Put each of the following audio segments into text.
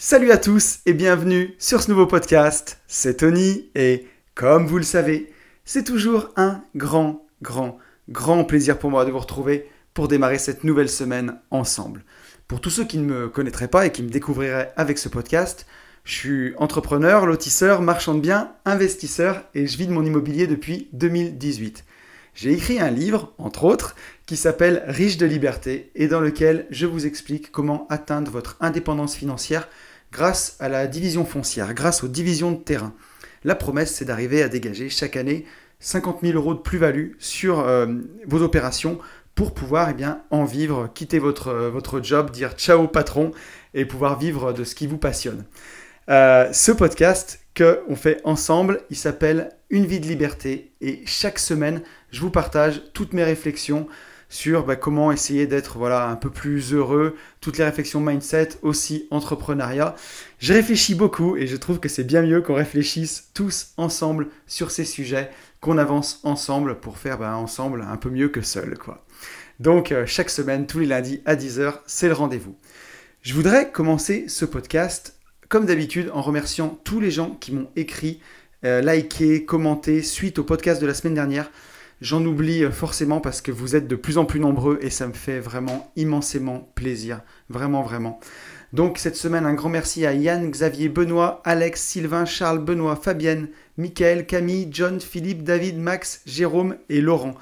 Salut à tous et bienvenue sur ce nouveau podcast. C'est Tony et comme vous le savez, c'est toujours un grand, grand, grand plaisir pour moi de vous retrouver pour démarrer cette nouvelle semaine ensemble. Pour tous ceux qui ne me connaîtraient pas et qui me découvriraient avec ce podcast, je suis entrepreneur, lotisseur, marchand de biens, investisseur et je vis de mon immobilier depuis 2018. J'ai écrit un livre, entre autres, qui s'appelle Riche de liberté et dans lequel je vous explique comment atteindre votre indépendance financière grâce à la division foncière, grâce aux divisions de terrain. La promesse, c'est d'arriver à dégager chaque année 50 000 euros de plus-value sur euh, vos opérations pour pouvoir eh bien, en vivre, quitter votre, euh, votre job, dire ciao patron et pouvoir vivre de ce qui vous passionne. Euh, ce podcast qu'on fait ensemble, il s'appelle Une vie de liberté et chaque semaine, je vous partage toutes mes réflexions sur bah, comment essayer d'être voilà, un peu plus heureux, toutes les réflexions mindset, aussi entrepreneuriat. Je réfléchis beaucoup et je trouve que c'est bien mieux qu'on réfléchisse tous ensemble sur ces sujets, qu'on avance ensemble pour faire bah, ensemble un peu mieux que seul. Quoi. Donc euh, chaque semaine, tous les lundis à 10h, c'est le rendez-vous. Je voudrais commencer ce podcast comme d'habitude en remerciant tous les gens qui m'ont écrit, euh, liké, commenté suite au podcast de la semaine dernière. J'en oublie euh, forcément parce que vous êtes de plus en plus nombreux et ça me fait vraiment immensément plaisir. Vraiment, vraiment. Donc cette semaine, un grand merci à Yann, Xavier, Benoît, Alex, Sylvain, Charles, Benoît, Fabienne, Michael, Camille, John, Philippe, David, Max, Jérôme et Laurent.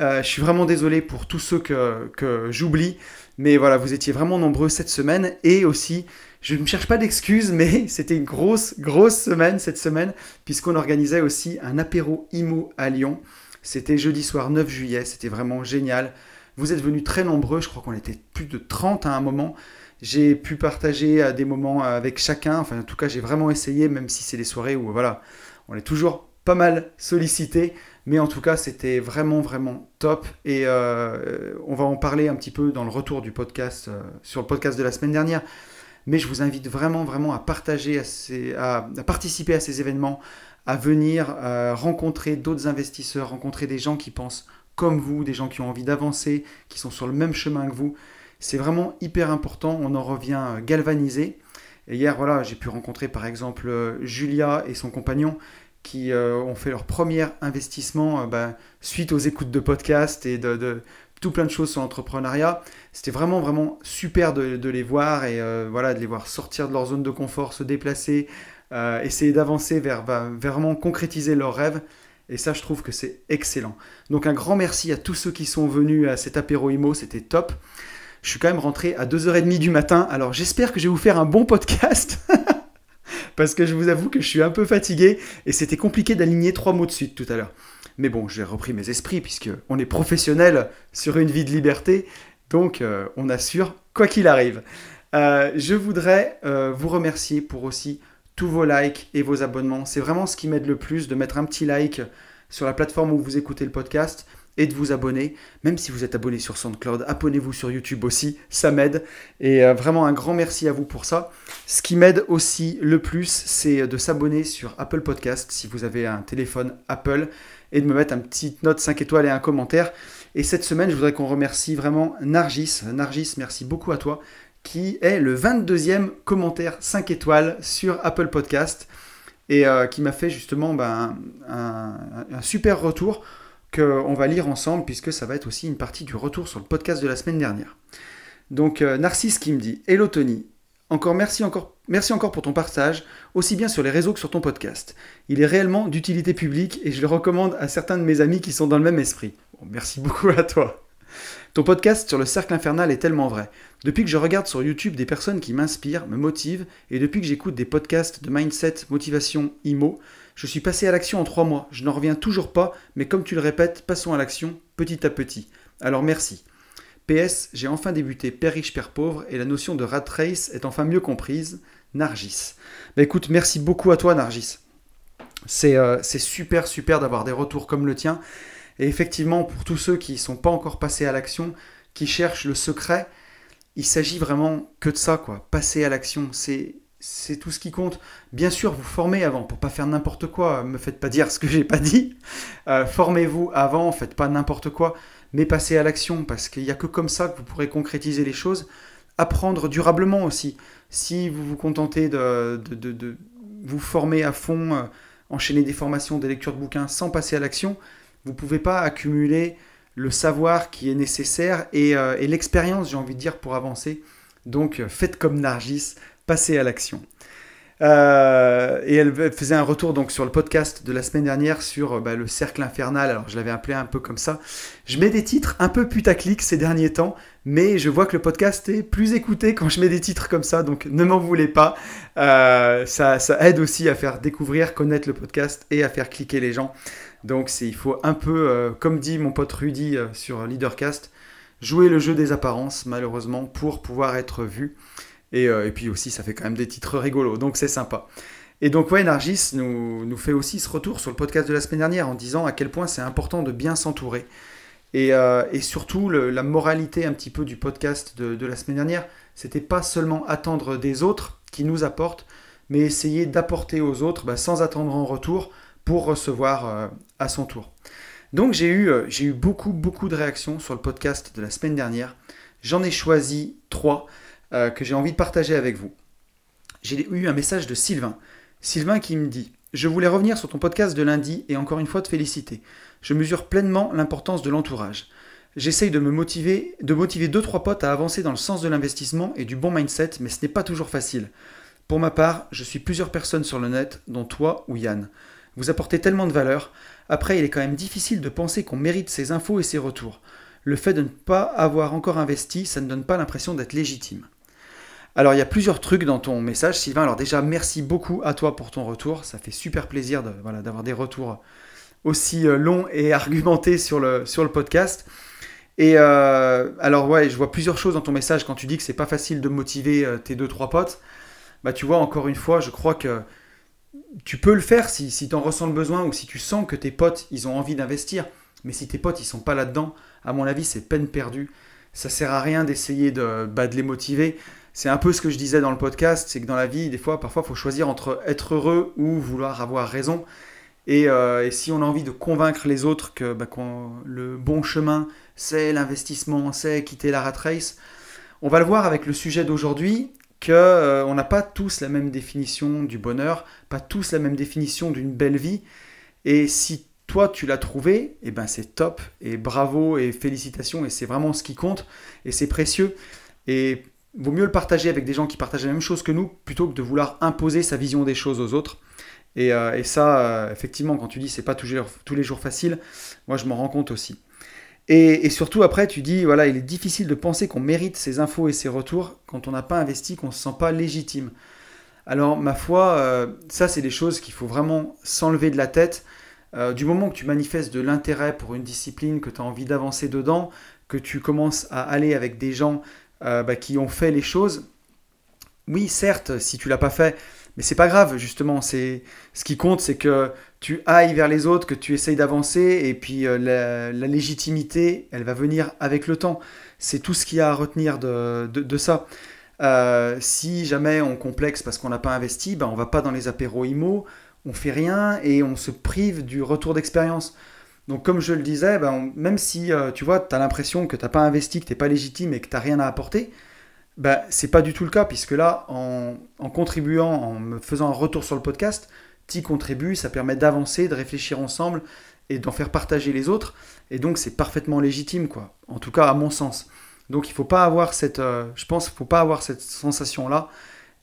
Euh, je suis vraiment désolé pour tous ceux que, que j'oublie, mais voilà, vous étiez vraiment nombreux cette semaine et aussi, je ne cherche pas d'excuses, mais c'était une grosse, grosse semaine cette semaine, puisqu'on organisait aussi un apéro IMO à Lyon. C'était jeudi soir 9 juillet, c'était vraiment génial. Vous êtes venus très nombreux, je crois qu'on était plus de 30 à un moment. J'ai pu partager euh, des moments avec chacun, enfin en tout cas j'ai vraiment essayé, même si c'est des soirées où on est toujours pas mal sollicité, mais en tout cas c'était vraiment vraiment top et euh, on va en parler un petit peu dans le retour du podcast, euh, sur le podcast de la semaine dernière. Mais je vous invite vraiment vraiment à partager, à participer à ces événements, à venir euh, rencontrer d'autres investisseurs, rencontrer des gens qui pensent comme vous, des gens qui ont envie d'avancer, qui sont sur le même chemin que vous. C'est vraiment hyper important, on en revient euh, galvanisé. Et hier, voilà, j'ai pu rencontrer par exemple euh, Julia et son compagnon qui ont fait leur premier investissement bah, suite aux écoutes de podcasts et de, tout plein de choses sur l'entrepreneuriat. C'était vraiment, vraiment super de, les voir et voilà, de les voir sortir de leur zone de confort, se déplacer, euh, essayer d'avancer vers, vraiment concrétiser leurs rêves. Et ça, je trouve que c'est excellent. Donc un grand merci à tous ceux qui sont venus à cet apéro IMO, c'était top. Je suis quand même rentré à 2h30 du matin, alors j'espère que je vais vous faire un bon podcast. Parce que je vous avoue que je suis un peu fatigué et c'était compliqué d'aligner trois mots de suite tout à l'heure. Mais bon, j'ai repris mes esprits puisque on est professionnel sur une vie de liberté, donc euh, on assure quoi qu'il arrive. Euh, je voudrais vous remercier pour aussi tous vos likes et vos abonnements. C'est vraiment ce qui m'aide le plus de mettre un petit like sur la plateforme où vous écoutez le podcast et de vous abonner. Même si vous êtes abonné sur SoundCloud, abonnez-vous sur YouTube aussi, ça m'aide. Et euh, vraiment un grand merci à vous pour ça. Ce qui m'aide aussi le plus, c'est de s'abonner sur Apple Podcast si vous avez un téléphone Apple et de me mettre un petit note 5 étoiles et un commentaire. Et cette semaine, je voudrais qu'on remercie vraiment Nargis. Nargis, merci beaucoup à toi qui est le 22e commentaire 5 étoiles sur Apple Podcast et euh, qui m'a fait justement ben, un, super retour qu'on va lire ensemble puisque ça va être aussi une partie du retour sur le podcast de la semaine dernière. Donc euh, Narcisse qui me dit Hello Tony, encore merci encore merci encore pour ton partage aussi bien sur les réseaux que sur ton podcast. Il est réellement d'utilité publique et je le recommande à certains de mes amis qui sont dans le même esprit. merci beaucoup à toi. Ton podcast sur le cercle infernal est tellement vrai. Depuis que je regarde sur YouTube des personnes qui m'inspirent, me motivent, et depuis que j'écoute des podcasts de mindset, motivation, IMO, je suis passé à l'action en trois mois. Je n'en reviens toujours pas, mais comme tu le répètes, passons à l'action petit à petit. Alors merci. PS, j'ai enfin débuté Père riche, Père pauvre, et la notion de rat race est enfin mieux comprise. Nargis. Bah écoute, merci beaucoup à toi, Nargis. C'est euh, super, super d'avoir des retours comme le tien. Et effectivement, pour tous ceux qui ne sont pas encore passés à l'action, qui cherchent le secret, il s'agit vraiment que de ça, quoi. Passer à l'action, c'est c'est tout ce qui compte. Bien sûr, vous formez avant pour pas faire n'importe quoi. Me faites pas dire ce que j'ai pas dit. Euh, formez-vous avant, faites pas n'importe quoi, mais passez à l'action parce qu'il n'y a que comme ça que vous pourrez concrétiser les choses. apprendre durablement aussi. Si vous vous contentez de, vous former à fond, euh, enchaîner des formations, des lectures de bouquins sans passer à l'action, vous ne pouvez pas accumuler le savoir qui est nécessaire et, euh, l'expérience, j'ai envie de dire, pour avancer. Donc faites comme Nargis, passez à l'action. Euh, et elle faisait un retour donc sur le podcast de la semaine dernière sur bah, le cercle infernal. Alors je l'avais appelé un peu comme ça. Je mets des titres un peu putaclic ces derniers temps, mais je vois que le podcast est plus écouté quand je mets des titres comme ça, donc ne m'en voulez pas. Euh, ça, aide aussi à faire découvrir, connaître le podcast et à faire cliquer les gens. Donc il faut un peu, euh, comme dit mon pote Rudy sur Leadercast, jouer le jeu des apparences malheureusement pour pouvoir être vu. Euh, et, puis aussi, ça fait quand même des titres rigolos, donc c'est sympa. Et donc, ouais, Nargis nous, nous, fait aussi ce retour sur le podcast de la semaine dernière en disant à quel point c'est important de bien s'entourer. Et, euh, et, surtout, la moralité un petit peu du podcast de, de la semaine dernière, c'était pas seulement attendre des autres qui nous apportent, mais essayer d'apporter aux autres bah, sans attendre en retour pour recevoir euh, à son tour. Donc j'ai eu, j'ai eu beaucoup, beaucoup de réactions sur le podcast de la semaine dernière. J'en ai choisi trois. Euh, que j'ai envie de partager avec vous. J'ai eu un message de Sylvain. Sylvain qui me dit Je voulais revenir sur ton podcast de lundi et encore une fois te féliciter. Je mesure pleinement l'importance de l'entourage. J'essaye de me motiver, de motiver deux trois potes à avancer dans le sens de l'investissement et du bon mindset, mais ce n'est pas toujours facile. Pour ma part, je suis plusieurs personnes sur le net, dont toi ou Yann. Vous apportez tellement de valeur. Après, il est quand même difficile de penser qu'on mérite ces infos et ces retours. Le fait de ne pas avoir encore investi, ça ne donne pas l'impression d'être légitime. Alors il y a plusieurs trucs dans ton message, Sylvain. Alors déjà, merci beaucoup à toi pour ton retour. Ça fait super plaisir d'avoir des retours aussi euh, longs et argumentés sur le, sur le podcast. Et euh, alors ouais, je vois plusieurs choses dans ton message quand tu dis que c'est pas facile de motiver euh, tes deux trois potes. Bah tu vois, encore une fois, je crois que tu peux le faire si, si tu en ressens le besoin ou si tu sens que tes potes, ils ont envie d'investir. Mais si tes potes, ils sont pas là-dedans, à mon avis, c'est peine perdue. Ça sert à rien d'essayer de, bah, les motiver c'est un peu ce que je disais dans le podcast, c'est que dans la vie, des fois, parfois, il faut choisir entre être heureux ou vouloir avoir raison. Euh, et, si on a envie de convaincre les autres que bah, le bon chemin, c'est l'investissement, c'est quitter la rat race, on va le voir avec le sujet d'aujourd'hui, qu'on euh, n'a pas tous la même définition du bonheur, pas tous la même définition d'une belle vie. Et si toi tu l'as trouvé, eh ben c'est top, et bravo, et félicitations, et c'est vraiment ce qui compte, et c'est précieux. Et vaut mieux le partager avec des gens qui partagent la même chose que nous plutôt que de vouloir imposer sa vision des choses aux autres. Et, euh, ça, euh, effectivement, quand tu dis c'est pas tous les, tous les jours facile, moi je m'en rends compte aussi. Et, surtout après, tu dis voilà, il est difficile de penser qu'on mérite ces infos et ces retours quand on n'a pas investi, qu'on se sent pas légitime. Alors ma foi, euh, ça c'est des choses qu'il faut vraiment s'enlever de la tête. du moment que tu manifestes de l'intérêt pour une discipline, que tu as envie d'avancer dedans, que tu commences à aller avec des gens euh, bah, qui ont fait les choses. Oui, certes, si tu l'as pas fait, mais c'est pas grave, justement. C'est ce qui compte, c'est que tu ailles vers les autres, que tu essayes d'avancer, et puis euh, la, légitimité, elle va venir avec le temps. C'est tout ce qu'il y a à retenir de, de, ça. Euh, si jamais on complexe parce qu'on n'a pas investi, ben on va pas dans les apéros IMO, on fait rien et on se prive du retour d'expérience. Donc comme je le disais, ben, même si euh, tu vois, tu as l'impression que tu n'as pas investi, que tu n'es pas légitime et que tu n'as rien à apporter, ben, c'est pas du tout le cas, puisque là, en, contribuant, en me faisant un retour sur le podcast, tu contribues, ça permet d'avancer, de réfléchir ensemble et d'en faire partager les autres. Et donc c'est parfaitement légitime, quoi. En tout cas, à mon sens. Donc il faut pas avoir cette, euh, je pense, faut pas avoir cette sensation-là.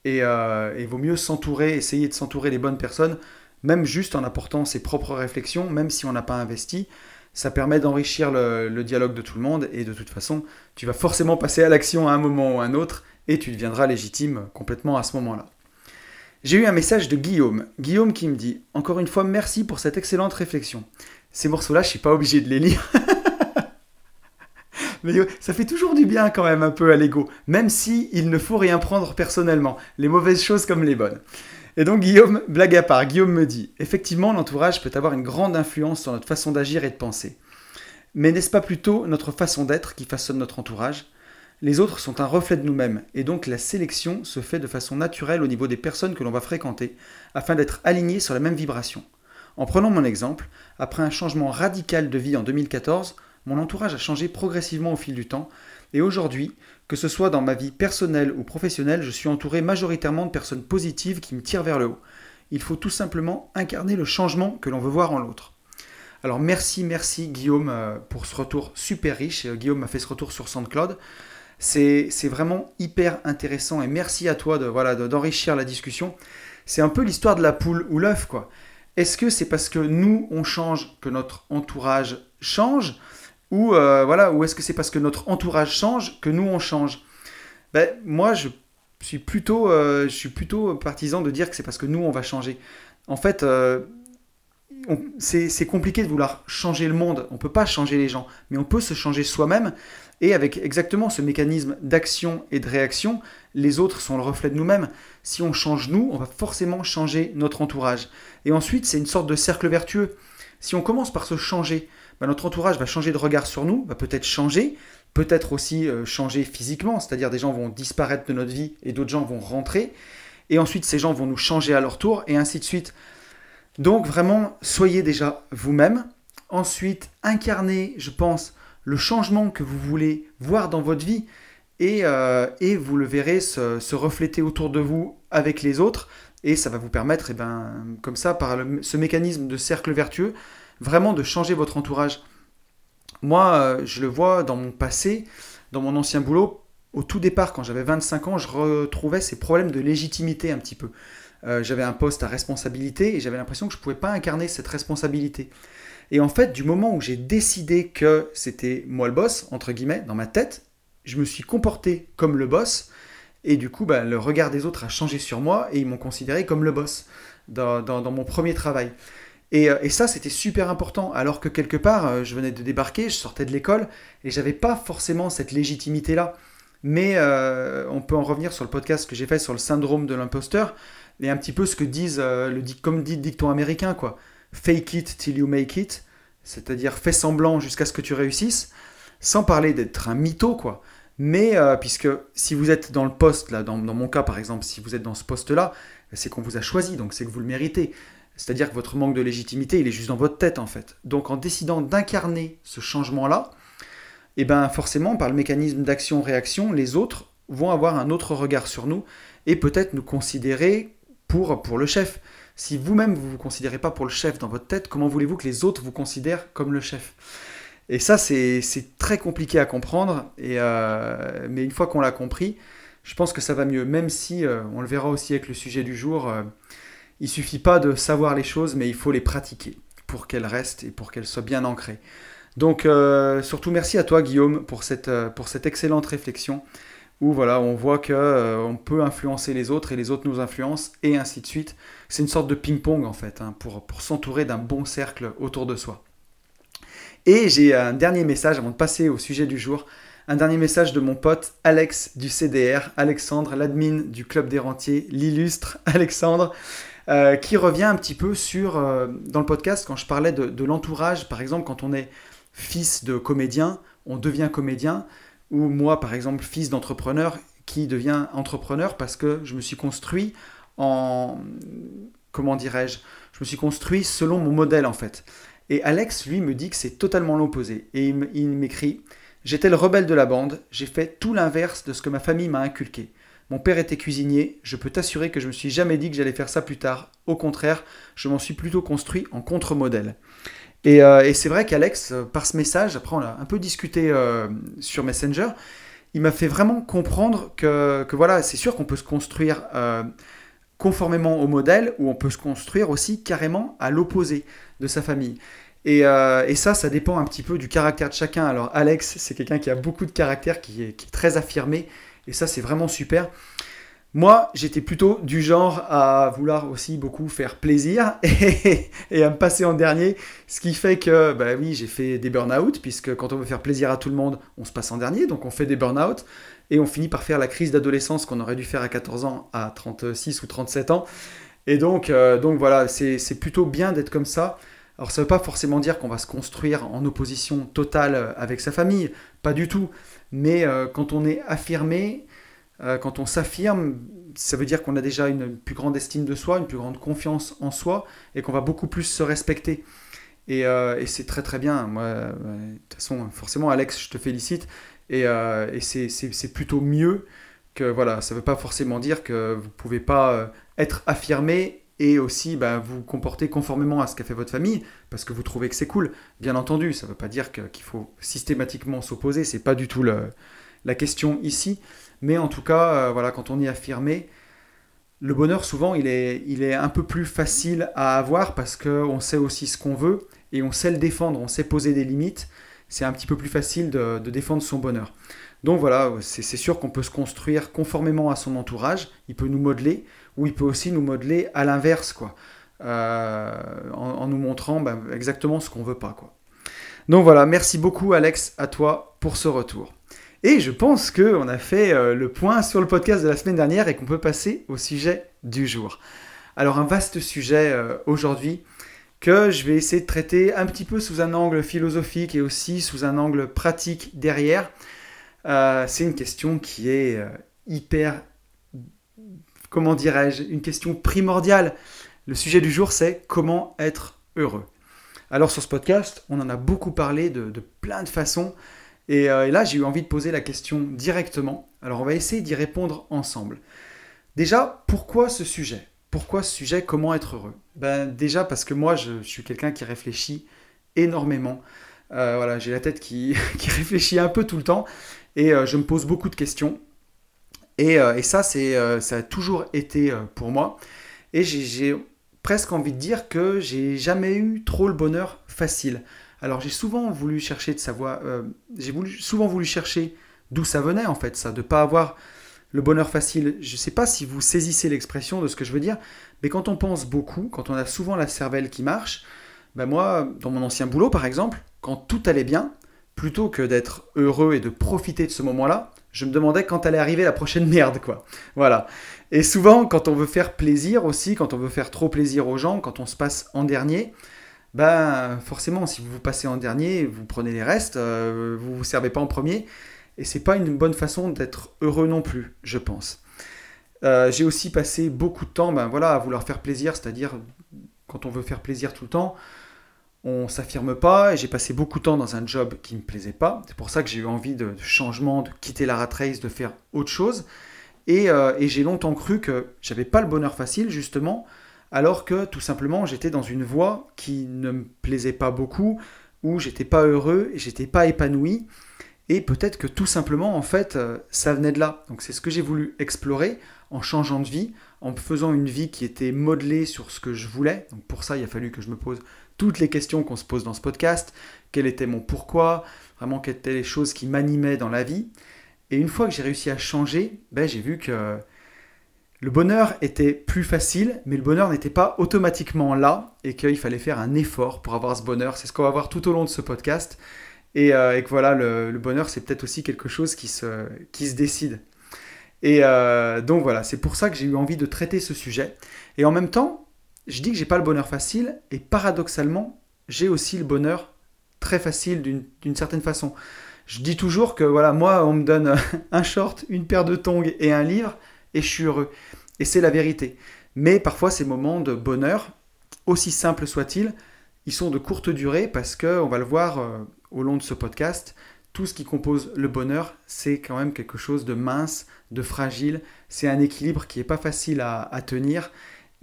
Et euh, il vaut mieux s'entourer, essayer de s'entourer des bonnes personnes même juste en apportant ses propres réflexions, même si on n'a pas investi, ça permet d'enrichir le, dialogue de tout le monde et de toute façon, tu vas forcément passer à l'action à un moment ou à un autre et tu deviendras légitime complètement à ce moment-là. J'ai eu un message de Guillaume. Guillaume qui me dit Encore une fois, merci pour cette excellente réflexion. Ces morceaux-là, je ne suis pas obligé de les lire. Mais ça fait toujours du bien quand même un peu à l'ego, même si il ne faut rien prendre personnellement, les mauvaises choses comme les bonnes. Et donc Guillaume, blague à part, Guillaume me dit, effectivement l'entourage peut avoir une grande influence sur notre façon d'agir et de penser. Mais n'est-ce pas plutôt notre façon d'être qui façonne notre entourage? Les autres sont un reflet de nous-mêmes, et donc la sélection se fait de façon naturelle au niveau des personnes que l'on va fréquenter, afin d'être alignés sur la même vibration. En prenant mon exemple, après un changement radical de vie en 2014, mon entourage a changé progressivement au fil du temps, Et aujourd'hui, que ce soit dans ma vie personnelle ou professionnelle, je suis entouré majoritairement de personnes positives qui me tirent vers le haut. Il faut tout simplement incarner le changement que l'on veut voir en l'autre. Alors merci, merci Guillaume euh, pour ce retour super riche. Euh, Guillaume m'a fait ce retour sur SoundCloud. C'est vraiment hyper intéressant et merci à toi de voilà d'enrichir la discussion. C'est un peu l'histoire de la poule ou l'œuf quoi. Est-ce que c'est parce que nous on change que notre entourage change ou euh, voilà ou est-ce que c'est parce que notre entourage change que nous on change? Ben, moi je suis plutôt je suis plutôt partisan de dire que c'est parce que nous on va changer. En fait, c'est compliqué de vouloir changer le monde. On peut pas changer les gens, mais on peut se changer soi-même. Et avec exactement ce mécanisme d'action et de réaction, les autres sont le reflet de nous-mêmes. Si on change nous, on va forcément changer notre entourage. Et ensuite, c'est une sorte de cercle vertueux. Si on commence par se changer, bah, notre entourage va changer de regard sur nous, va peut-être changer, peut-être aussi euh, changer physiquement, c'est-à-dire des gens vont disparaître de notre vie et d'autres gens vont rentrer. Et ensuite, ces gens vont nous changer à leur tour, et ainsi de suite. Donc vraiment, soyez déjà vous-même. Ensuite, incarnez, je pense, le changement que vous voulez voir dans votre vie et, euh, vous le verrez se, refléter autour de vous avec les autres et ça va vous permettre, eh ben, comme ça, par ce mécanisme de cercle vertueux, vraiment de changer votre entourage. Moi, euh, je le vois dans mon passé, dans mon ancien boulot, au tout départ, quand j'avais 25 ans, je retrouvais ces problèmes de légitimité un petit peu. Euh, j'avais un poste à responsabilité et j'avais l'impression que je ne pouvais pas incarner cette responsabilité. Et en fait, du moment où j'ai décidé que c'était moi le boss, entre guillemets, dans ma tête, je me suis comporté comme le boss. Et du coup, bah, le regard des autres a changé sur moi et ils m'ont considéré comme le boss dans, mon premier travail. Et, euh, et ça, c'était super important, alors que quelque part, euh, je venais de débarquer, je sortais de l'école et j'avais pas forcément cette légitimité-là. Mais on peut en revenir sur le podcast que j'ai fait sur le syndrome de l'imposteur et un petit peu ce que disent, euh, le, comme dit le dicton américain, quoi. Fake it till you make it, c'est-à-dire fais semblant jusqu'à ce que tu réussisses, sans parler d'être un mytho, quoi. Mais euh, puisque si vous êtes dans le poste, là, dans, mon cas par exemple, si vous êtes dans ce poste-là, c'est qu'on vous a choisi, donc c'est que vous le méritez. C'est-à-dire que votre manque de légitimité, il est juste dans votre tête en fait. Donc en décidant d'incarner ce changement-là, et eh ben forcément par le mécanisme d'action-réaction, les autres vont avoir un autre regard sur nous et peut-être nous considérer pour, pour le chef. Si vous-même vous ne vous considérez pas pour le chef dans votre tête, comment voulez-vous que les autres vous considèrent comme le chef? Et ça, c'est très compliqué à comprendre, et, euh, mais une fois qu'on l'a compris, je pense que ça va mieux, même si, euh, on le verra aussi avec le sujet du jour, euh, il suffit pas de savoir les choses, mais il faut les pratiquer pour qu'elles restent et pour qu'elles soient bien ancrées. Donc surtout merci à toi Guillaume pour cette, pour cette excellente réflexion où voilà, on voit que euh, on peut influencer les autres et les autres nous influencent et ainsi de suite. C'est une sorte de ping-pong en fait, hein, pour, s'entourer d'un bon cercle autour de soi. Et j'ai un dernier message avant de passer au sujet du jour. Un dernier message de mon pote Alex du CDR, Alexandre, l'admin du Club des Rentiers, l'illustre Alexandre, euh, qui revient un petit peu sur, euh, dans le podcast, quand je parlais de, de l'entourage, par exemple, quand on est fils de comédien, on devient comédien ou moi, par exemple, fils d'entrepreneur qui devient entrepreneur parce que je me suis construit en... Comment dirais-je Je me suis construit selon mon modèle, en fait. Et Alex, lui, me dit que c'est totalement l'opposé. Et il m'écrit J'étais le rebelle de la bande, j'ai fait tout l'inverse de ce que ma famille m'a inculqué. Mon père était cuisinier, je peux t'assurer que je me suis jamais dit que j'allais faire ça plus tard. Au contraire, je m'en suis plutôt construit en contre-modèle. Euh, et, c'est vrai qu'Alex, euh, par ce message, après on a un peu discuté euh, sur Messenger, il m'a fait vraiment comprendre que, voilà, c'est sûr qu'on peut se construire conformément au modèle ou on peut se construire aussi carrément à l'opposé de sa famille. Et, ça, ça dépend un petit peu du caractère de chacun. Alors Alex, c'est quelqu'un qui a beaucoup de caractère, qui est très affirmé, et ça, c'est vraiment super. Moi, j'étais plutôt du genre à vouloir aussi beaucoup faire plaisir et, à me passer en dernier, ce qui fait que, bah oui, j'ai fait des burn-out, puisque quand on veut faire plaisir à tout le monde, on se passe en dernier, donc on fait des burn-out, et on finit par faire la crise d'adolescence qu'on aurait dû faire à 14 ans, à 36 ou 37 ans. Et donc, euh, donc voilà, c'est plutôt bien d'être comme ça. Alors ça ne veut pas forcément dire qu'on va se construire en opposition totale avec sa famille, pas du tout. Mais euh, quand on est affirmé, euh, quand on s'affirme, ça veut dire qu'on a déjà une plus grande estime de soi, une plus grande confiance en soi et qu'on va beaucoup plus se respecter. Et, euh, c'est très très bien. Moi, euh, de toute façon, forcément, Alex, je te félicite. Et, et c'est plutôt mieux que voilà, ça ne veut pas forcément dire que vous ne pouvez pas être affirmé et aussi bah, vous comporter conformément à ce qu'a fait votre famille parce que vous trouvez que c'est cool. Bien entendu, ça ne veut pas dire qu'il faut systématiquement s'opposer, c'est pas du tout la question ici. Mais en tout cas, euh, voilà, quand on est affirmé, le bonheur souvent il est, un peu plus facile à avoir parce qu'on sait aussi ce qu'on veut et on sait le défendre, on sait poser des limites. C'est un petit peu plus facile de défendre son bonheur. Donc voilà, c'est sûr qu'on peut se construire conformément à son entourage, il peut nous modeler, ou il peut aussi nous modeler à l'inverse, quoi, euh, en, nous montrant ben, exactement ce qu'on veut pas, quoi. Donc voilà, merci beaucoup Alex, à toi pour ce retour. Et je pense qu'on a fait euh, le point sur le podcast de la semaine dernière et qu'on peut passer au sujet du jour. Alors un vaste sujet euh, aujourd'hui que je vais essayer de traiter un petit peu sous un angle philosophique et aussi sous un angle pratique derrière. Euh, c'est une question qui est hyper, comment dirais-je, une question primordiale. Le sujet du jour, c'est comment être heureux. Alors sur ce podcast, on en a beaucoup parlé de, plein de façons. Et, euh, et là, j'ai eu envie de poser la question directement. Alors on va essayer d'y répondre ensemble. Déjà, pourquoi ce sujet? Pourquoi ce sujet? Comment être heureux? Ben, Déjà parce que moi, je, suis quelqu'un qui réfléchit énormément. voilà, j'ai la tête qui, réfléchit un peu tout le temps et euh, je me pose beaucoup de questions. Et, euh, ça, c'est, euh, ça a toujours été pour moi. Et j'ai presque envie de dire que j'ai jamais eu trop le bonheur facile. Alors j'ai souvent voulu chercher de savoir, j'ai voulu, souvent voulu chercher d'où ça venait en fait, ça, de pas avoir le bonheur facile. Je ne sais pas si vous saisissez l'expression de ce que je veux dire, mais quand on pense beaucoup, quand on a souvent la cervelle qui marche, ben moi, dans mon ancien boulot par exemple, quand tout allait bien, plutôt que d'être heureux et de profiter de ce moment-là, je me demandais quand allait arriver la prochaine merde, quoi. Voilà. Et souvent, quand on veut faire plaisir aussi, quand on veut faire trop plaisir aux gens, quand on se passe en dernier, ben forcément, si vous vous passez en dernier, vous prenez les restes, euh, vous vous servez pas en premier, et c'est pas une bonne façon d'être heureux non plus, je pense. Euh, j'ai aussi passé beaucoup de temps, ben voilà, à vouloir faire plaisir, c'est-à-dire quand on veut faire plaisir tout le temps, on s'affirme pas et j'ai passé beaucoup de temps dans un job qui me plaisait pas. C'est pour ça que j'ai eu envie de, changement, de quitter la rat race, de faire autre chose. Euh, et, j'ai longtemps cru que j'avais pas le bonheur facile justement, alors que tout simplement j'étais dans une voie qui ne me plaisait pas beaucoup, où j'étais pas heureux j'étais pas épanoui. Et peut-être que tout simplement en fait euh, ça venait de là. Donc c'est ce que j'ai voulu explorer en changeant de vie, en faisant une vie qui était modelée sur ce que je voulais. Donc pour ça il a fallu que je me pose toutes les questions qu'on se pose dans ce podcast, quel était mon pourquoi, vraiment quelles étaient les choses qui m'animaient dans la vie? Et une fois que j'ai réussi à changer, ben, j'ai vu que le bonheur était plus facile, mais le bonheur n'était pas automatiquement là et qu'il fallait faire un effort pour avoir ce bonheur. C'est ce qu'on va voir tout au long de ce podcast. Et, euh, que voilà, le, bonheur, c'est peut-être aussi quelque chose qui se, décide. Et euh, donc voilà, c'est pour ça que j'ai eu envie de traiter ce sujet. Et en même temps, je dis que j'ai pas le bonheur facile, et paradoxalement, j'ai aussi le bonheur très facile d'une certaine façon. Je dis toujours que voilà, moi, on me donne un short, une paire de tongs et un livre, et je suis heureux. Et c'est la vérité. Mais parfois, ces moments de bonheur, aussi simples soient-ils, ils sont de courte durée parce que, on va le voir euh, au long de ce podcast, tout ce qui compose le bonheur, c'est quand même quelque chose de mince, de fragile. C'est un équilibre qui n'est pas facile à tenir.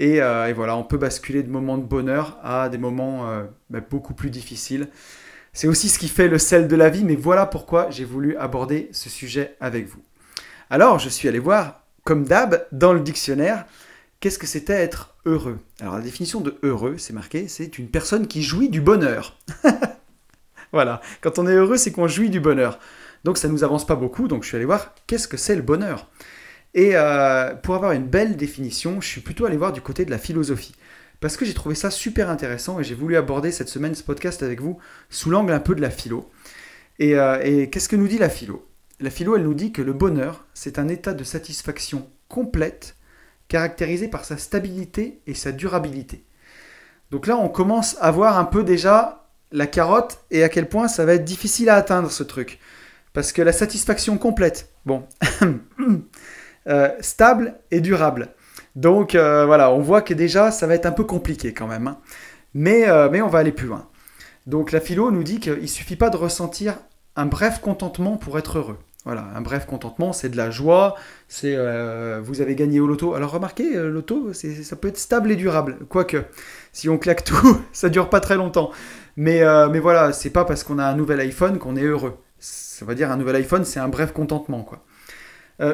Euh, et, voilà, on peut basculer de moments de bonheur à des moments euh, bah, beaucoup plus difficiles. C'est aussi ce qui fait le sel de la vie, mais voilà pourquoi j'ai voulu aborder ce sujet avec vous. Alors, je suis allé voir, comme d'hab, dans le dictionnaire, qu'est-ce que c'était être heureux? Alors, la définition de heureux, c'est marqué, c'est une personne qui jouit du bonheur. voilà, quand on est heureux, c'est qu'on jouit du bonheur. Donc, ça ne nous avance pas beaucoup, donc je suis allé voir qu'est-ce que c'est le bonheur? Et euh, pour avoir une belle définition, je suis plutôt allé voir du côté de la philosophie. Parce que j'ai trouvé ça super intéressant et j'ai voulu aborder cette semaine ce podcast avec vous sous l'angle un peu de la philo. Et, euh, qu'est-ce que nous dit la philo? La philo, elle nous dit que le bonheur, c'est un état de satisfaction complète caractérisé par sa stabilité et sa durabilité. Donc là, on commence à voir un peu déjà la carotte et à quel point ça va être difficile à atteindre ce truc. Parce que la satisfaction complète, bon, Euh, stable et durable. Donc euh, voilà, on voit que déjà ça va être un peu compliqué quand même. Hein. Mais, euh, mais on va aller plus loin. Donc la philo nous dit qu'il ne suffit pas de ressentir un bref contentement pour être heureux. Voilà, un bref contentement, c'est de la joie, c'est euh, vous avez gagné au loto. Alors remarquez, euh, l'auto, ça peut être stable et durable, quoique, si on claque tout, ça dure pas très longtemps. Mais, euh, mais voilà, c'est pas parce qu'on a un nouvel iPhone qu'on est heureux. Ça veut dire un nouvel iPhone, c'est un bref contentement, quoi.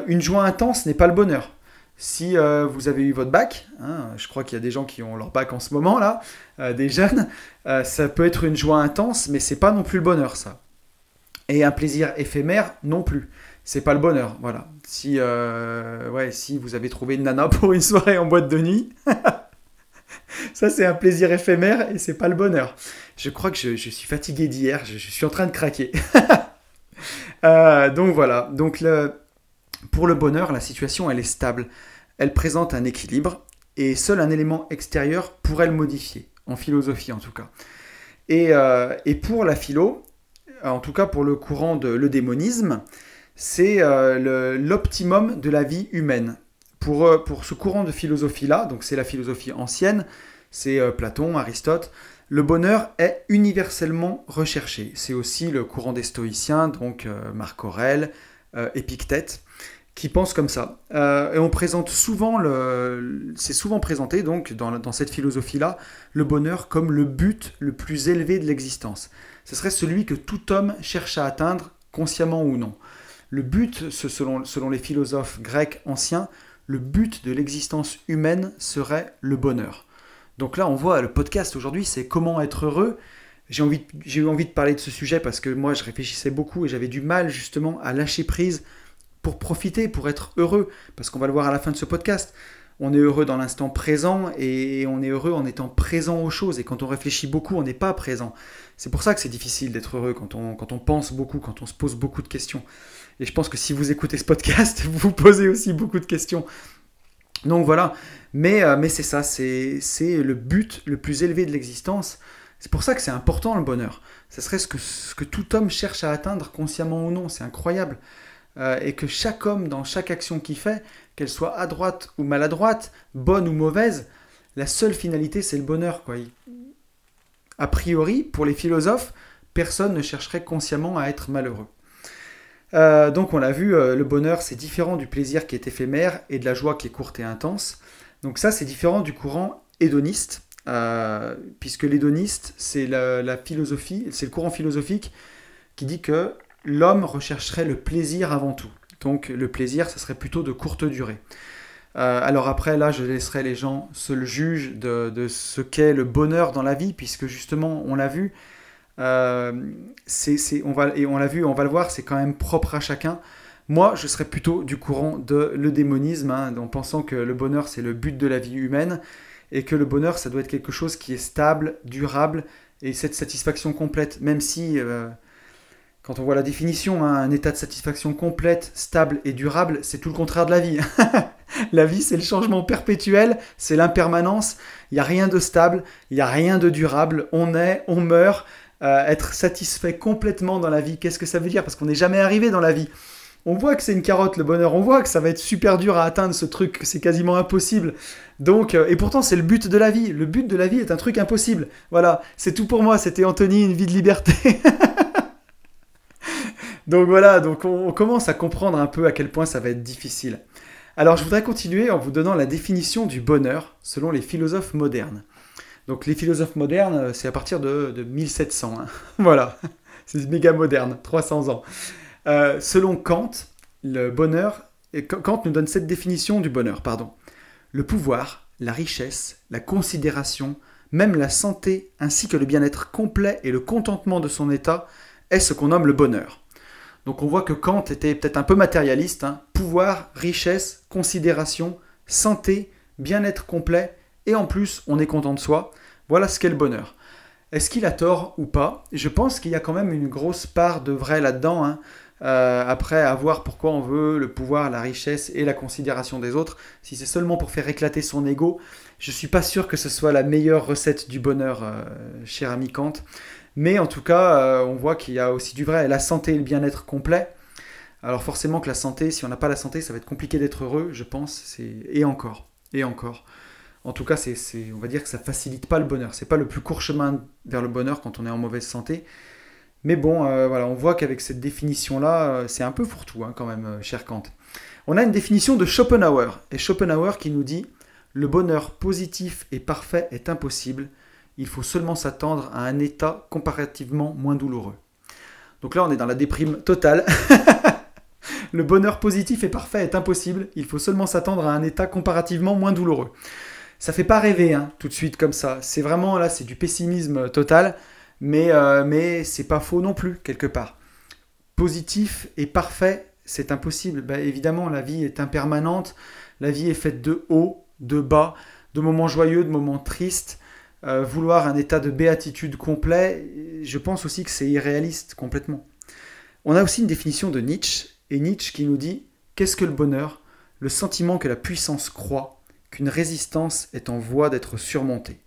une joie intense n'est pas le bonheur. Si vous avez eu votre bac, hein, je crois qu'il y a des gens qui ont leur bac en ce moment là, des jeunes, ça peut être une joie intense, mais c'est pas non plus le bonheur, ça et un plaisir éphémère non plus. C'est pas le bonheur, voilà. Si, euh, ouais, si vous avez trouvé une nana pour une soirée en boîte de nuit, ça c'est un plaisir éphémère et c'est pas le bonheur. Je crois que je, suis fatigué d'hier, je, suis en train de craquer. Euh, donc voilà, donc le, pour le bonheur, la situation elle est stable. Elle présente un équilibre et seul un élément extérieur pourrait le modifier, en philosophie en tout cas. Et, euh, et pour la philo, en tout cas pour le courant de le démonisme, c'est euh, l'optimum de la vie humaine. Pour, euh, pour ce courant de philosophie-là, donc c'est la philosophie ancienne, c'est euh, Platon, Aristote, le bonheur est universellement recherché. C'est aussi le courant des stoïciens, donc Marc Aurèle, Épictète, qui pensent comme ça. et on présente souvent, c'est souvent présenté donc dans, dans cette philosophie-là, le bonheur comme le but le plus élevé de l'existence ce serait celui que tout homme cherche à atteindre, consciemment ou non. Le but, selon, les philosophes grecs anciens, le but de l'existence humaine serait le bonheur. Donc là, on voit, le podcast aujourd'hui, c'est comment être heureux. J'ai eu envie de parler de ce sujet parce que moi, je réfléchissais beaucoup et j'avais du mal justement à lâcher prise pour profiter, pour être heureux. Parce qu'on va le voir à la fin de ce podcast on est heureux dans l'instant présent et on est heureux en étant présent aux choses. Et quand on réfléchit beaucoup, on n'est pas présent. C'est pour ça que c'est difficile d'être heureux quand on, quand on pense beaucoup, quand on se pose beaucoup de questions. Et je pense que si vous écoutez ce podcast, vous vous posez aussi beaucoup de questions. Donc voilà, mais, euh, mais c'est ça, c'est le but le plus élevé de l'existence. C'est pour ça que c'est important le bonheur. Ce serait ce que, ce que tout homme cherche à atteindre, consciemment ou non. C'est incroyable. Euh, et que chaque homme, dans chaque action qu'il fait, qu'elle soit à droite ou maladroite, bonne ou mauvaise, la seule finalité, c'est le bonheur. Quoi. A priori, pour les philosophes, personne ne chercherait consciemment à être malheureux. Euh, donc on l'a vu, euh, le bonheur c'est différent du plaisir qui est éphémère et de la joie qui est courte et intense. Donc ça c'est différent du courant hédoniste, puisque l'hédoniste c'est la, philosophie, c'est le courant philosophique qui dit que l'homme rechercherait le plaisir avant tout. Donc le plaisir, ce serait plutôt de courte durée. Euh, alors après, là, je laisserai les gens seuls juges de, ce qu'est le bonheur dans la vie, puisque justement, on l'a vu, euh, va, et on l'a vu, on va le voir, c'est quand même propre à chacun. Moi, je serais plutôt du courant de le démonisme, hein, en pensant que le bonheur, c'est le but de la vie humaine, et que le bonheur, ça doit être quelque chose qui est stable, durable, et cette satisfaction complète, même si... Euh, quand on voit la définition, hein, un état de satisfaction complète, stable et durable, c'est tout le contraire de la vie. la vie, c'est le changement perpétuel, c'est l'impermanence. Il n'y a rien de stable, il n'y a rien de durable. On est, on meurt. Euh, être satisfait complètement dans la vie, qu'est-ce que ça veut dire? Parce qu'on n'est jamais arrivé dans la vie. On voit que c'est une carotte le bonheur, on voit que ça va être super dur à atteindre ce truc, que c'est quasiment impossible. Donc, euh, et pourtant c'est le but de la vie. Le but de la vie est un truc impossible. Voilà, c'est tout pour moi. C'était Anthony, une vie de liberté. Donc voilà, donc on, commence à comprendre un peu à quel point ça va être difficile. Alors je voudrais continuer en vous donnant la définition du bonheur selon les philosophes modernes. Donc les philosophes modernes, euh, c'est à partir de, 1700. Hein. voilà, c'est méga moderne, 300 ans. Euh, selon Kant, le bonheur, et Kant nous donne cette définition du bonheur, pardon. Le pouvoir, la richesse, la considération, même la santé, ainsi que le bien-être complet et le contentement de son état, est ce qu'on nomme le bonheur. Donc on voit que Kant était peut-être un peu matérialiste. Hein. Pouvoir, richesse, considération, santé, bien-être complet, et en plus on est content de soi. Voilà ce qu'est le bonheur. Est-ce qu'il a tort ou pas? Je pense qu'il y a quand même une grosse part de vrai là-dedans. Hein. Euh, après, à voir pourquoi on veut le pouvoir, la richesse et la considération des autres. Si c'est seulement pour faire éclater son ego, je suis pas sûr que ce soit la meilleure recette du bonheur, euh, cher ami Kant. Mais en tout cas, euh, on voit qu'il y a aussi du vrai. La santé et le bien-être complet. Alors forcément que la santé, si on n'a pas la santé, ça va être compliqué d'être heureux, je pense. Et encore. Et encore. En tout cas, on va dire que ça facilite pas le bonheur. C'est pas le plus court chemin vers le bonheur quand on est en mauvaise santé. Mais bon, voilà, on voit qu'avec cette définition-là, c'est un peu fourre-tout hein, quand même, cher Kant. On a une définition de Schopenhauer, et Schopenhauer qui nous dit Le bonheur positif et parfait est impossible, il faut seulement s'attendre à un état comparativement moins douloureux. Donc là, on est dans la déprime totale. le bonheur positif et parfait est impossible, il faut seulement s'attendre à un état comparativement moins douloureux. Ça fait pas rêver hein, tout de suite comme ça. C'est vraiment là, c'est du pessimisme total, mais, euh, mais c'est pas faux non plus, quelque part. Positif et parfait, c'est impossible. Bah, évidemment, la vie est impermanente, la vie est faite de hauts, de bas, de moments joyeux, de moments tristes. Euh, vouloir un état de béatitude complet, je pense aussi que c'est irréaliste complètement. On a aussi une définition de Nietzsche, et Nietzsche qui nous dit Qu'est-ce que le bonheur? Le sentiment que la puissance croît, qu'une résistance est en voie d'être surmontée.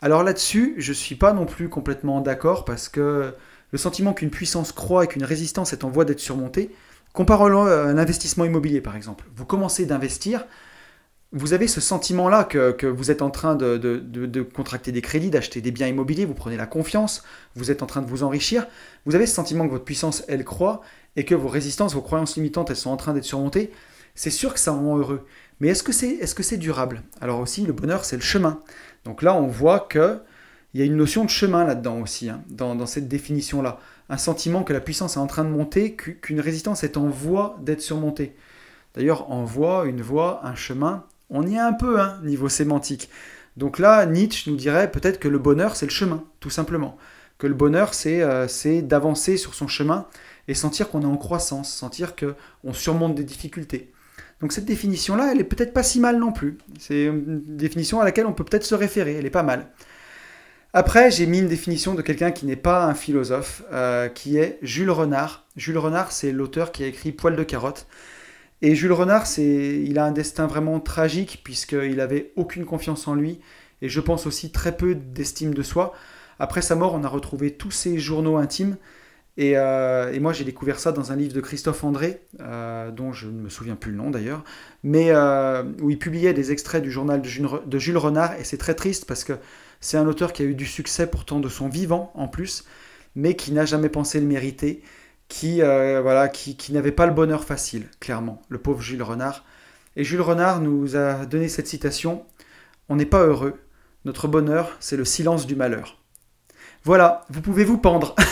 Alors là-dessus, je ne suis pas non plus complètement d'accord parce que le sentiment qu'une puissance croît et qu'une résistance est en voie d'être surmontée, comparons-le à un investissement immobilier par exemple. Vous commencez d'investir, vous avez ce sentiment-là que, vous êtes en train de, contracter des crédits, d'acheter des biens immobiliers, vous prenez la confiance, vous êtes en train de vous enrichir, vous avez ce sentiment que votre puissance, elle croît, et que vos résistances, vos croyances limitantes, elles sont en train d'être surmontées, c'est sûr que ça rend heureux. Mais est-ce que c'est est -ce durable? Alors aussi, le bonheur, c'est le chemin. Donc là, on voit que il y a une notion de chemin là-dedans aussi, hein, dans, dans, cette définition-là. Un sentiment que la puissance est en train de monter, qu'une résistance est en voie d'être surmontée. D'ailleurs, en voie, une voie, un chemin, on y est un peu, hein, niveau sémantique. Donc là, Nietzsche nous dirait peut-être que le bonheur, c'est le chemin, tout simplement. Que le bonheur, c'est euh, d'avancer sur son chemin et sentir qu'on est en croissance, sentir qu'on surmonte des difficultés. Donc cette définition-là, elle est peut-être pas si mal non plus. C'est une définition à laquelle on peut peut-être se référer, elle est pas mal. Après, j'ai mis une définition de quelqu'un qui n'est pas un philosophe, euh, qui est Jules Renard. Jules Renard, c'est l'auteur qui a écrit Poil de carotte. Et Jules Renard, il a un destin vraiment tragique puisqu'il n'avait aucune confiance en lui et je pense aussi très peu d'estime de soi. Après sa mort, on a retrouvé tous ses journaux intimes et, euh, moi j'ai découvert ça dans un livre de Christophe André, euh, dont je ne me souviens plus le nom d'ailleurs, mais euh, où il publiait des extraits du journal de Jules Renard et c'est très triste parce que c'est un auteur qui a eu du succès pourtant de son vivant en plus, mais qui n'a jamais pensé le mériter qui, euh, voilà, qui, n'avait pas le bonheur facile, clairement, le pauvre Jules Renard. Et Jules Renard nous a donné cette citation On n'est pas heureux, notre bonheur, c'est le silence du malheur. Voilà, vous pouvez vous pendre.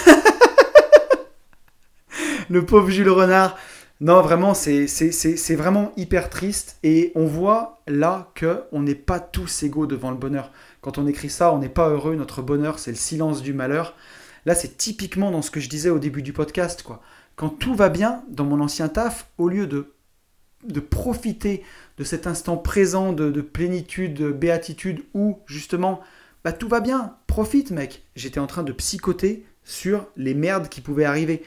le pauvre Jules Renard. Non, vraiment, c'est vraiment hyper triste. Et on voit là que on n'est pas tous égaux devant le bonheur. Quand on écrit ça, on n'est pas heureux, notre bonheur, c'est le silence du malheur. Là, c'est typiquement dans ce que je disais au début du podcast. Quoi. Quand tout va bien dans mon ancien taf, au lieu de, de profiter de cet instant présent de, plénitude, de béatitude, où justement, bah, tout va bien, profite mec. J'étais en train de psychoter sur les merdes qui pouvaient arriver.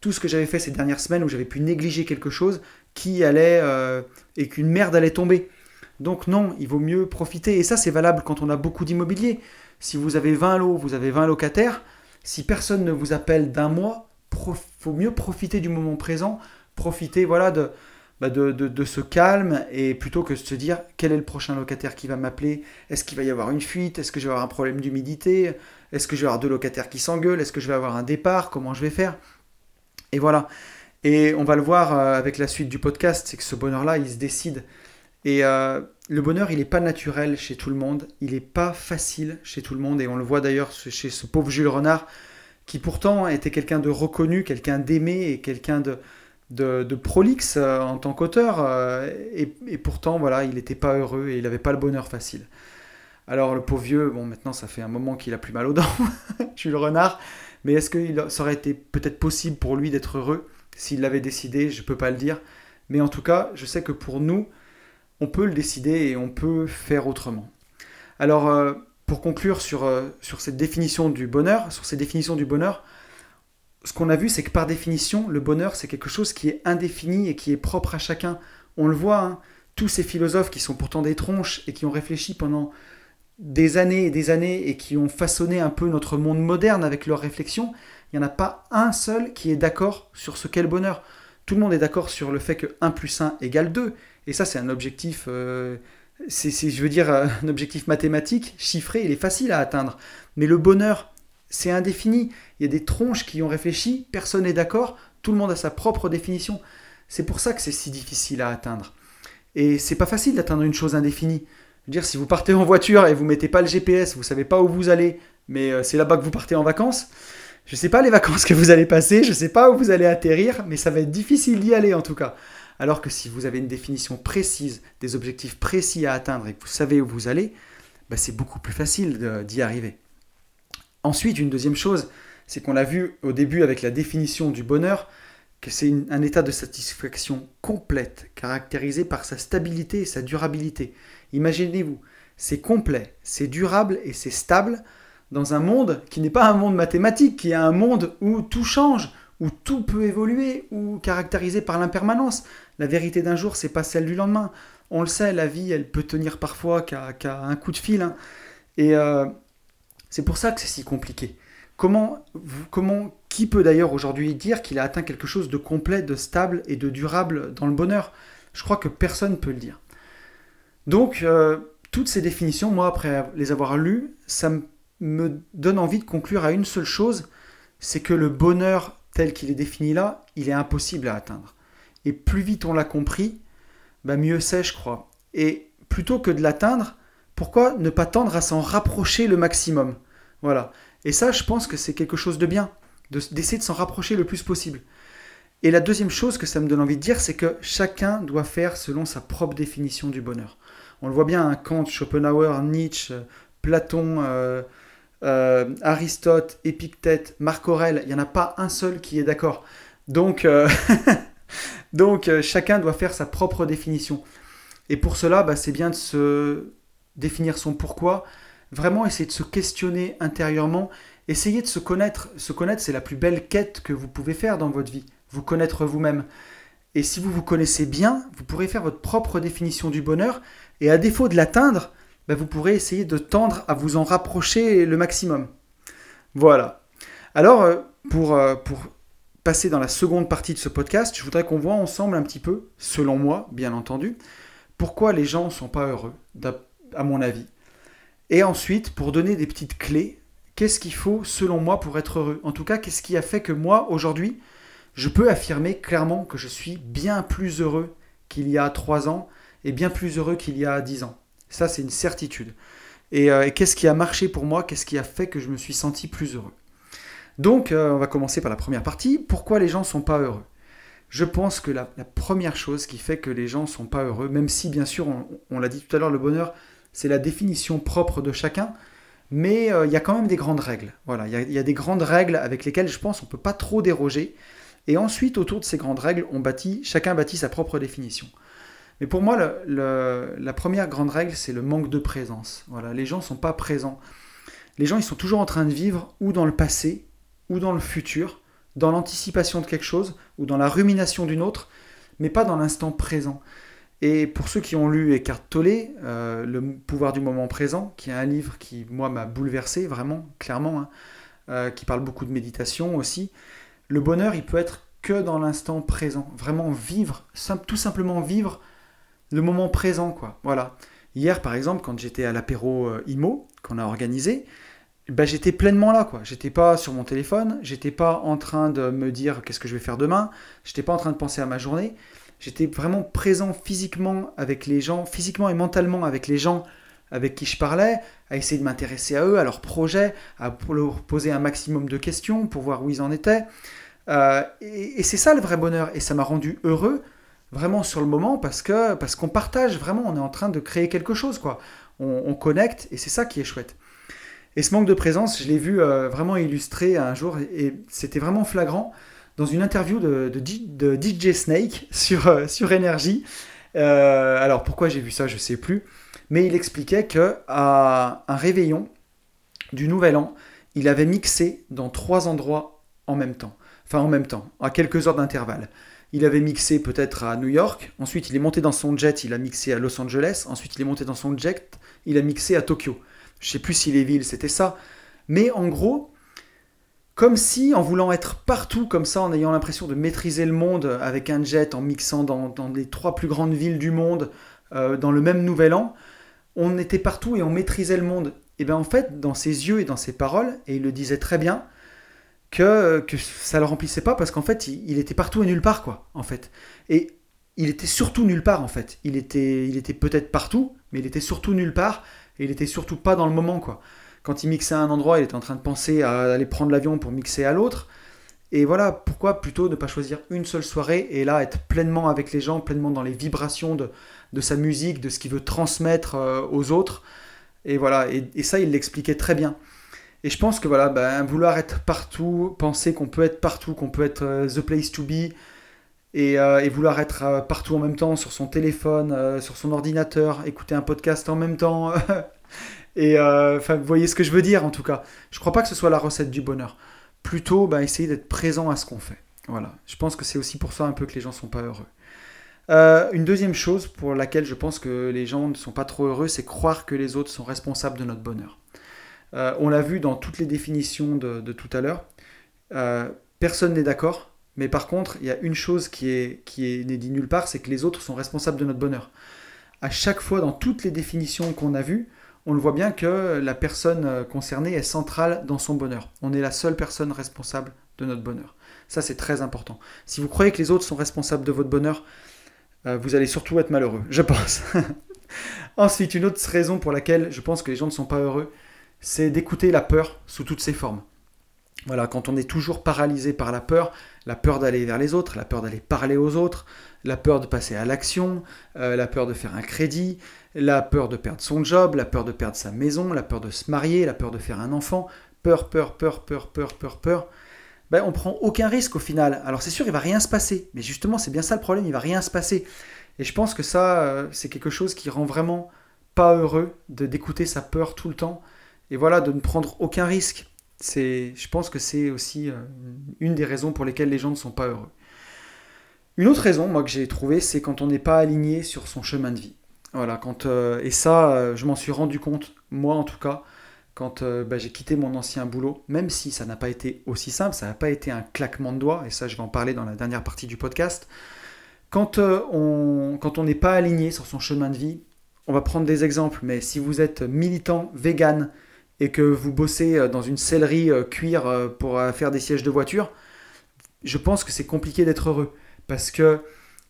Tout ce que j'avais fait ces dernières semaines où j'avais pu négliger quelque chose qui allait euh, et qu'une merde allait tomber. Donc non, il vaut mieux profiter. Et ça, c'est valable quand on a beaucoup d'immobilier. Si vous avez 20 lots, vous avez 20 locataires, si personne ne vous appelle d'un mois, il faut mieux profiter du moment présent, profiter voilà bah, de, ce calme et plutôt que de se dire quel est le prochain locataire qui va m'appeler, est-ce qu'il va y avoir une fuite, est-ce que je vais avoir un problème d'humidité, est-ce que je vais avoir deux locataires qui s'engueulent, est-ce que je vais avoir un départ, comment je vais faire? Et voilà. Et on va le voir euh, avec la suite du podcast, c'est que ce bonheur-là, il se décide. Et euh, le bonheur, il n'est pas naturel chez tout le monde, il n'est pas facile chez tout le monde, et on le voit d'ailleurs chez ce pauvre Jules Renard, qui pourtant était quelqu'un de reconnu, quelqu'un d'aimé et quelqu'un de, prolixe euh, en tant qu'auteur, euh, et, pourtant, voilà, il n'était pas heureux et il n'avait pas le bonheur facile. Alors le pauvre vieux, bon maintenant ça fait un moment qu'il a plus mal aux dents, Jules Renard, mais est-ce que ça aurait été peut-être possible pour lui d'être heureux s'il l'avait décidé? Je ne peux pas le dire, mais en tout cas, je sais que pour nous, on peut le décider et on peut faire autrement. Alors, euh, pour conclure sur, euh, sur cette définition du bonheur, sur ces définitions du bonheur, ce qu'on a vu, c'est que par définition, le bonheur, c'est quelque chose qui est indéfini et qui est propre à chacun. On le voit, hein, tous ces philosophes qui sont pourtant des tronches et qui ont réfléchi pendant des années et des années et qui ont façonné un peu notre monde moderne avec leurs réflexions, il n'y en a pas un seul qui est d'accord sur ce qu'est le bonheur. Tout le monde est d'accord sur le fait que 1 plus 1 égale 2, et ça, c'est un objectif, euh, c'est, je veux dire, un objectif mathématique, chiffré, il est facile à atteindre. Mais le bonheur, c'est indéfini. Il y a des tronches qui ont réfléchi, personne n'est d'accord, tout le monde a sa propre définition. C'est pour ça que c'est si difficile à atteindre. Et c'est pas facile d'atteindre une chose indéfinie. Je veux dire, si vous partez en voiture et vous mettez pas le GPS, vous savez pas où vous allez, mais euh, c'est là-bas que vous partez en vacances. Je sais pas les vacances que vous allez passer, je sais pas où vous allez atterrir, mais ça va être difficile d'y aller en tout cas. Alors que si vous avez une définition précise, des objectifs précis à atteindre et que vous savez où vous allez, bah, c'est beaucoup plus facile d'y arriver. Ensuite, une deuxième chose, c'est qu'on l'a vu au début avec la définition du bonheur, que c'est un état de satisfaction complète, caractérisé par sa stabilité et sa durabilité. Imaginez-vous, c'est complet, c'est durable et c'est stable dans un monde qui n'est pas un monde mathématique, qui est un monde où tout change, où tout peut évoluer, ou caractérisé par l'impermanence. La vérité d'un jour, c'est pas celle du lendemain. On le sait, la vie, elle peut tenir parfois qu'à un coup de fil. Hein. Et euh, c'est pour ça que c'est si compliqué. Comment, comment, qui peut d'ailleurs aujourd'hui dire qu'il a atteint quelque chose de complet, de stable et de durable dans le bonheur? Je crois que personne ne peut le dire. Donc, euh, toutes ces définitions, moi, après les avoir lues, ça me donne envie de conclure à une seule chose, c'est que le bonheur tel qu'il est défini là, il est impossible à atteindre. Et plus vite on l'a compris, bah mieux c'est, je crois. Et plutôt que de l'atteindre, pourquoi ne pas tendre à s'en rapprocher le maximum? Voilà. Et ça, je pense que c'est quelque chose de bien, d'essayer de, s'en rapprocher le plus possible. Et la deuxième chose que ça me donne envie de dire, c'est que chacun doit faire selon sa propre définition du bonheur. On le voit bien, hein, Kant, Schopenhauer, Nietzsche, Platon, euh, euh, Aristote, Épictète, Marc Aurèle, il n'y en a pas un seul qui est d'accord. Donc, euh, donc chacun doit faire sa propre définition. Et pour cela, bah, c'est bien de se définir son pourquoi, vraiment essayer de se questionner intérieurement, essayer de se connaître. Se connaître, c'est la plus belle quête que vous pouvez faire dans votre vie, vous connaître vous-même. Et si vous vous connaissez bien, vous pourrez faire votre propre définition du bonheur, et à défaut de l'atteindre, bah, vous pourrez essayer de tendre à vous en rapprocher le maximum. Voilà. Alors, euh, pour, euh, pour passer dans la seconde partie de ce podcast, je voudrais qu'on voit ensemble un petit peu, selon moi, bien entendu, pourquoi les gens ne sont pas heureux, à mon avis. Et ensuite, pour donner des petites clés, qu'est-ce qu'il faut, selon moi, pour être heureux? En tout cas, qu'est-ce qui a fait que moi, aujourd'hui, je peux affirmer clairement que je suis bien plus heureux qu'il y a trois ans et bien plus heureux qu'il y a dix ans? Ça, c'est une certitude. Euh, et, qu'est-ce qui a marché pour moi? Qu'est-ce qui a fait que je me suis senti plus heureux? Donc, euh, on va commencer par la première partie. Pourquoi les gens ne sont pas heureux? Je pense que la, première chose qui fait que les gens ne sont pas heureux, même si bien sûr, on, l'a dit tout à l'heure, le bonheur, c'est la définition propre de chacun, mais euh, il y a quand même des grandes règles. Voilà, il y, a des grandes règles avec lesquelles je pense on ne peut pas trop déroger. Et ensuite, autour de ces grandes règles, chacun bâtit sa propre définition. Mais pour moi, la première grande règle, c'est le manque de présence. Voilà, les gens ne sont pas présents. Les gens, ils sont toujours en train de vivre ou dans le passé, ou dans le futur, dans l'anticipation de quelque chose, ou dans la rumination d'une autre, mais pas dans l'instant présent. Et pour ceux qui ont lu Eckhart Tolle, euh, Le pouvoir du moment présent, qui est un livre qui, moi, m'a bouleversé, vraiment, clairement, hein, euh, qui parle beaucoup de méditation aussi, le bonheur, il peut être que dans l'instant présent. Vraiment vivre, tout simplement vivre le moment présent, quoi. Voilà. Hier, par exemple, quand j'étais à l'apéro euh, IMO, qu'on a organisé, ben, j'étais pleinement là, quoi. J'étais pas sur mon téléphone, j'étais pas en train de me dire qu'est-ce que je vais faire demain, j'étais pas en train de penser à ma journée. J'étais vraiment présent physiquement avec les gens, physiquement et mentalement avec les gens avec qui je parlais, à essayer de m'intéresser à eux, à leurs projets, à leur poser un maximum de questions pour voir où ils en étaient. Euh, et c'est ça le vrai bonheur. Et ça m'a rendu heureux vraiment sur le moment parce que parce qu'on partage vraiment, on est en train de créer quelque chose quoi. On, connecte et c'est ça qui est chouette. Et ce manque de présence, je l'ai vu euh, vraiment illustré un jour et, c'était vraiment flagrant dans une interview de, DJ Snake sur, euh, sur Énergie. Euh, alors pourquoi j'ai vu ça, je sais plus. Mais il expliquait que à un réveillon du Nouvel An, il avait mixé dans trois endroits en même temps. Enfin en même temps, à quelques heures d'intervalle. Il avait mixé peut-être à New York, ensuite il est monté dans son jet, il a mixé à Los Angeles, ensuite il est monté dans son jet, il a mixé à Tokyo. Je sais plus si les villes c'était ça, mais en gros, comme si en voulant être partout comme ça, en ayant l'impression de maîtriser le monde avec un jet, en mixant dans, les trois plus grandes villes du monde, euh, dans le même nouvel an, on était partout et on maîtrisait le monde. et bien en fait, dans ses yeux et dans ses paroles, et il le disait très bien, que, que ça le remplissait pas parce qu'en fait, il, était partout et nulle part, quoi, en fait. Et il était surtout nulle part, en fait. Il était, il était peut-être partout, mais il était surtout nulle part, et il était surtout pas dans le moment, quoi. Quand il mixait à un endroit, il était en train de penser à aller prendre l'avion pour mixer à l'autre. Et voilà, pourquoi plutôt ne pas choisir une seule soirée et là être pleinement avec les gens, pleinement dans les vibrations de, de sa musique, de ce qu'il veut transmettre euh, aux autres. Et voilà, et, ça, il l'expliquait très bien. Et je pense que voilà, ben, vouloir être partout, penser qu'on peut être partout, qu'on peut être euh, the place to be, et, euh, vouloir être partout en même temps sur son téléphone, sur son ordinateur, écouter un podcast en même temps. et enfin, vous voyez ce que je veux dire en tout cas. Je crois pas que ce soit la recette du bonheur plutôt bah, essayer d'être présent à ce qu'on fait. Voilà, je pense que c'est aussi pour ça un peu que les gens ne sont pas heureux. Euh, une deuxième chose pour laquelle je pense que les gens ne sont pas trop heureux, c'est croire que les autres sont responsables de notre bonheur. Euh, on l'a vu dans toutes les définitions de, tout à l'heure. Euh, personne n'est d'accord, mais par contre, il y a une chose qui est, qui est n'est dit nulle part, c'est que les autres sont responsables de notre bonheur. À chaque fois, dans toutes les définitions qu'on a vues, on le voit bien que la personne concernée est centrale dans son bonheur. On est la seule personne responsable de notre bonheur. Ça, c'est très important. Si vous croyez que les autres sont responsables de votre bonheur, euh, vous allez surtout être malheureux, je pense. Ensuite, une autre raison pour laquelle je pense que les gens ne sont pas heureux, c'est d'écouter la peur sous toutes ses formes. Voilà, quand on est toujours paralysé par la peur, la peur d'aller vers les autres, la peur d'aller parler aux autres, la peur de passer à l'action, euh, la peur de faire un crédit, la peur de perdre son job, la peur de perdre sa maison, la peur de se marier, la peur de faire un enfant, peur, peur, peur, peur, peur, peur, peur. Ben, on prend aucun risque au final. Alors c'est sûr, il va rien se passer. Mais justement, c'est bien ça le problème, il va rien se passer. Et je pense que ça, euh, c'est quelque chose qui rend vraiment pas heureux de d'écouter sa peur tout le temps. Et voilà, de ne prendre aucun risque. C'est, je pense que c'est aussi euh, une des raisons pour lesquelles les gens ne sont pas heureux. Une autre raison, moi, que j'ai trouvé, c'est quand on n'est pas aligné sur son chemin de vie. Voilà, quand, euh, et ça, euh, je m'en suis rendu compte, moi en tout cas, quand bah, j'ai quitté mon ancien boulot, même si ça n'a pas été aussi simple, ça n'a pas été un claquement de doigts, et ça je vais en parler dans la dernière partie du podcast, quand on quand on n'est pas aligné sur son chemin de vie, on va prendre des exemples, mais si vous êtes militant vegan et que vous bossez dans une sellerie cuir pour faire des sièges de voiture, je pense que c'est compliqué d'être heureux, parce que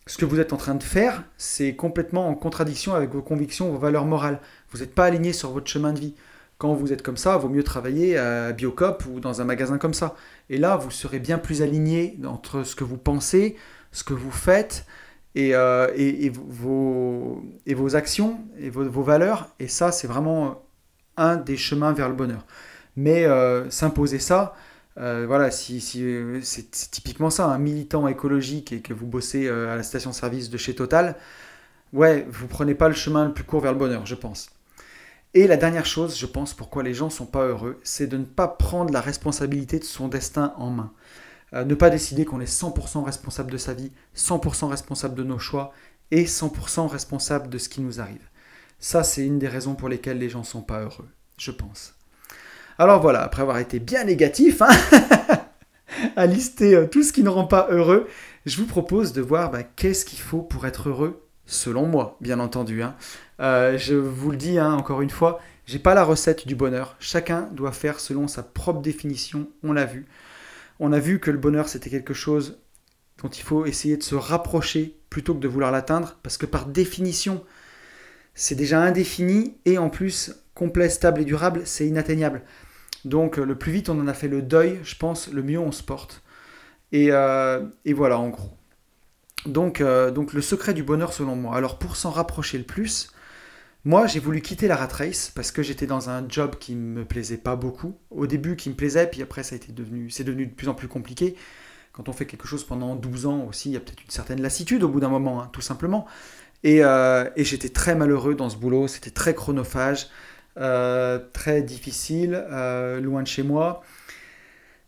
ce que vous êtes en train de faire, c'est complètement en contradiction avec vos convictions, vos valeurs morales. Vous n'êtes pas aligné sur votre chemin de vie. Quand vous êtes comme ça, il vaut mieux travailler à Biocop ou dans un magasin comme ça. Et là, vous serez bien plus aligné entre ce que vous pensez, ce que vous faites euh, et vos, actions et vos, valeurs. Et ça, c'est vraiment un des chemins vers le bonheur. Mais euh, s'imposer ça, euh, voilà, si, c'est typiquement ça, un militant écologique et que vous bossez euh, à la station-service de chez Total, ouais, vous prenez pas le chemin le plus court vers le bonheur, je pense. Et la dernière chose, je pense, pourquoi les gens sont pas heureux, c'est de ne pas prendre la responsabilité de son destin en main. ne pas décider qu'on est 100% responsable de sa vie, 100% responsable de nos choix et 100% responsable de ce qui nous arrive. Ça, c'est une des raisons pour lesquelles les gens sont pas heureux, je pense. Alors voilà, après avoir été bien négatif, hein, à lister euh, tout ce qui ne rend pas heureux, je vous propose de voir bah, qu'est-ce qu'il faut pour être heureux, selon moi, bien entendu. Hein. Euh, je vous le dis hein, encore une fois, j'ai pas la recette du bonheur. Chacun doit faire selon sa propre définition. On l'a vu. On a vu que le bonheur c'était quelque chose dont il faut essayer de se rapprocher plutôt que de vouloir l'atteindre, parce que par définition, c'est déjà indéfini et en plus complet, stable et durable, c'est inatteignable. Donc euh, le plus vite on en a fait le deuil, je pense, le mieux on se porte. Et, euh, voilà, en gros. Donc, euh, donc le secret du bonheur selon moi. Alors pour s'en rapprocher le plus, moi j'ai voulu quitter la rat race parce que j'étais dans un job qui me plaisait pas beaucoup. Au début qui me plaisait, puis après ça a devenu, c'est devenu de plus en plus compliqué. Quand on fait quelque chose pendant 12 ans aussi, il y a peut-être une certaine lassitude au bout d'un moment, hein, tout simplement. Et, et j'étais très malheureux dans ce boulot, c'était très chronophage. Euh, très difficile, euh, loin de chez moi.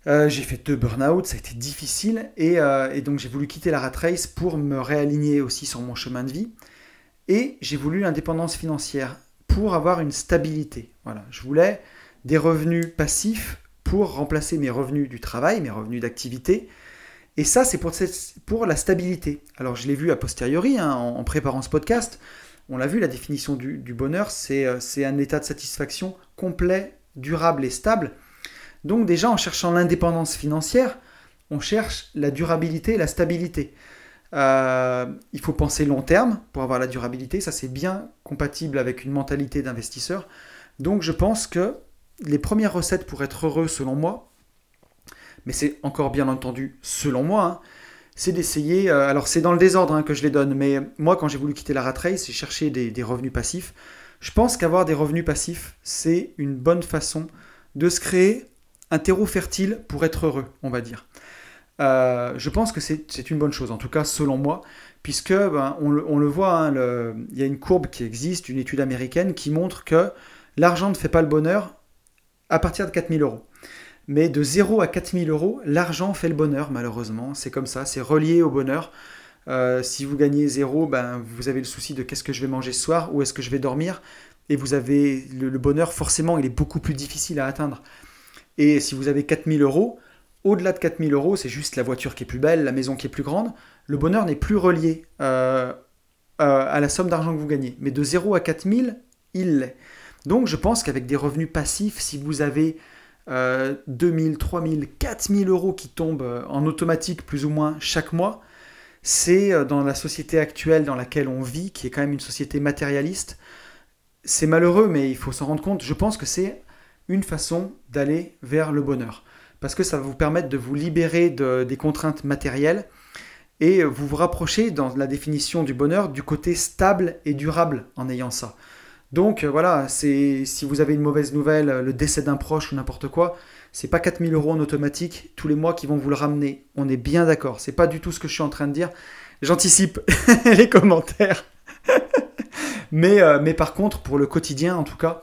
Euh, j'ai fait deux burn-out, ça a été difficile, et, donc j'ai voulu quitter la rat race pour me réaligner aussi sur mon chemin de vie. Et j'ai voulu l'indépendance financière pour avoir une stabilité. Voilà, je voulais des revenus passifs pour remplacer mes revenus du travail, mes revenus d'activité. Et ça, c'est pour, la stabilité. Alors, je l'ai vu a posteriori hein, en, préparant ce podcast. On l'a vu, la définition du, bonheur, euh, c'est un état de satisfaction complet, durable et stable. Donc déjà, en cherchant l'indépendance financière, on cherche la durabilité la stabilité. Euh, il faut penser long terme pour avoir la durabilité, ça c'est bien compatible avec une mentalité d'investisseur. Donc je pense que les premières recettes pour être heureux selon moi, mais c'est encore bien entendu selon moi, hein, c'est d'essayer, euh, alors c'est dans le désordre hein, que je les donne, mais moi quand j'ai voulu quitter la rat race, j'ai cherché des, revenus passifs. Je pense qu'avoir des revenus passifs, c'est une bonne façon de se créer un terreau fertile pour être heureux, on va dire. Euh, je pense que c'est une bonne chose, en tout cas selon moi, puisque ben, on, le, voit, hein, il y a une courbe qui existe, une étude américaine qui montre que l'argent ne fait pas le bonheur à partir de 4000 euros. Mais de 0 à 4000 euros, l'argent fait le bonheur, malheureusement. C'est comme ça, c'est relié au bonheur. Euh, si vous gagnez 0, ben, vous avez le souci de qu'est-ce que je vais manger ce soir, où est-ce que je vais dormir. Et vous avez le, bonheur, forcément, il est beaucoup plus difficile à atteindre. Et si vous avez 4000 euros, au-delà de 4000 euros, c'est juste la voiture qui est plus belle, la maison qui est plus grande. Le bonheur n'est plus relié euh, euh, à la somme d'argent que vous gagnez. Mais de 0 à 4000, il l'est. Donc je pense qu'avec des revenus passifs, si vous avez 2000, 3000, 4000 euros qui tombent euh, en automatique plus ou moins chaque mois, c'est euh, dans la société actuelle dans laquelle on vit, qui est quand même une société matérialiste, c'est malheureux, mais il faut s'en rendre compte. Je pense que c'est une façon d'aller vers le bonheur. Parce que ça va vous permettre de vous libérer de, des contraintes matérielles et vous vous rapprocher dans la définition du bonheur du côté stable et durable en ayant ça. Donc euh, voilà, c'est si vous avez une mauvaise nouvelle, le décès d'un proche ou n'importe quoi, c'est pas 4000 euros en automatique tous les mois qui vont vous le ramener. On est bien d'accord. C'est pas du tout ce que je suis en train de dire. J'anticipe les commentaires. mais, euh, mais par contre, pour le quotidien, en tout cas,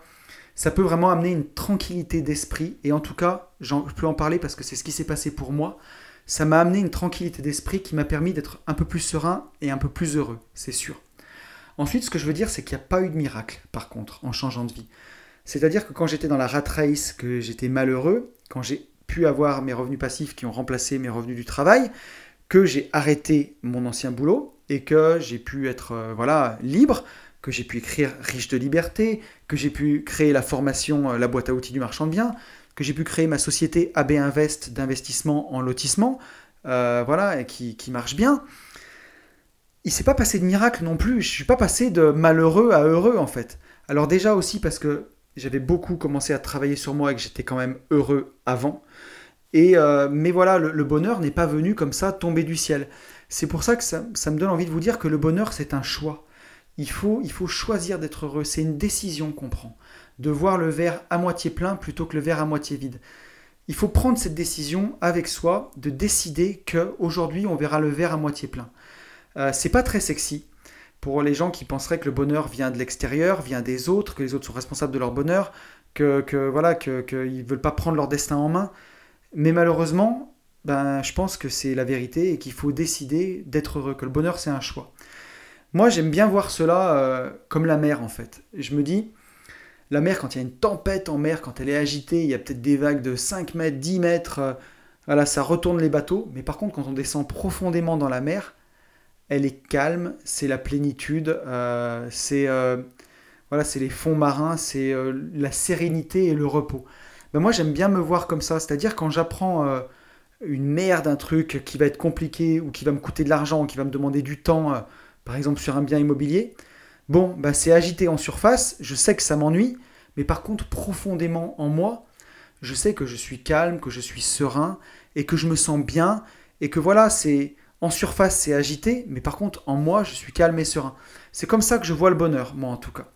ça peut vraiment amener une tranquillité d'esprit. Et en tout cas, je peux en parler parce que c'est ce qui s'est passé pour moi. Ça m'a amené une tranquillité d'esprit qui m'a permis d'être un peu plus serein et un peu plus heureux, c'est sûr. Ensuite, ce que je veux dire, c'est qu'il n'y a pas eu de miracle, par contre, en changeant de vie. C'est-à-dire que quand j'étais dans la rat race, que j'étais malheureux, quand j'ai pu avoir mes revenus passifs qui ont remplacé mes revenus du travail, que j'ai arrêté mon ancien boulot et que j'ai pu être euh, voilà libre, que j'ai pu écrire Riche de liberté, que j'ai pu créer la formation euh, La boîte à outils du marchand de biens, que j'ai pu créer ma société AB Invest d'investissement en lotissement, euh, voilà, et qui, qui marche bien il s'est pas passé de miracle non plus. Je suis pas passé de malheureux à heureux en fait. Alors déjà aussi parce que j'avais beaucoup commencé à travailler sur moi et que j'étais quand même heureux avant. Et euh, mais voilà, le, bonheur n'est pas venu comme ça tomber du ciel. C'est pour ça que ça, me donne envie de vous dire que le bonheur c'est un choix. Il faut, il faut choisir d'être heureux. C'est une décision qu'on prend. De voir le verre à moitié plein plutôt que le verre à moitié vide. Il faut prendre cette décision avec soi, de décider que aujourd'hui on verra le verre à moitié plein. Euh, c'est pas très sexy pour les gens qui penseraient que le bonheur vient de l'extérieur, vient des autres, que les autres sont responsables de leur bonheur, que, que voilà, qu'ils ne veulent pas prendre leur destin en main. Mais malheureusement, ben, je pense que c'est la vérité et qu'il faut décider d'être heureux, que le bonheur c'est un choix. Moi j'aime bien voir cela euh, comme la mer en fait. Je me dis, la mer quand il y a une tempête en mer, quand elle est agitée, il y a peut-être des vagues de 5 mètres, 10 mètres, euh, ça retourne les bateaux. Mais par contre quand on descend profondément dans la mer, elle est calme, c'est la plénitude, euh, c'est euh, voilà, c'est les fonds marins, c'est euh, la sérénité et le repos. Ben moi j'aime bien me voir comme ça, c'est-à-dire quand j'apprends une merde, un truc qui va être compliqué ou qui va me coûter de l'argent, qui va me demander du temps, par exemple sur un bien immobilier, bon, ben c'est agité en surface, je sais que ça m'ennuie, mais par contre profondément en moi, je sais que je suis calme, que je suis serein et que je me sens bien et que voilà, c'est en surface, c'est agité, mais par contre, en moi, je suis calme et serein. C'est comme ça que je vois le bonheur, moi en tout cas.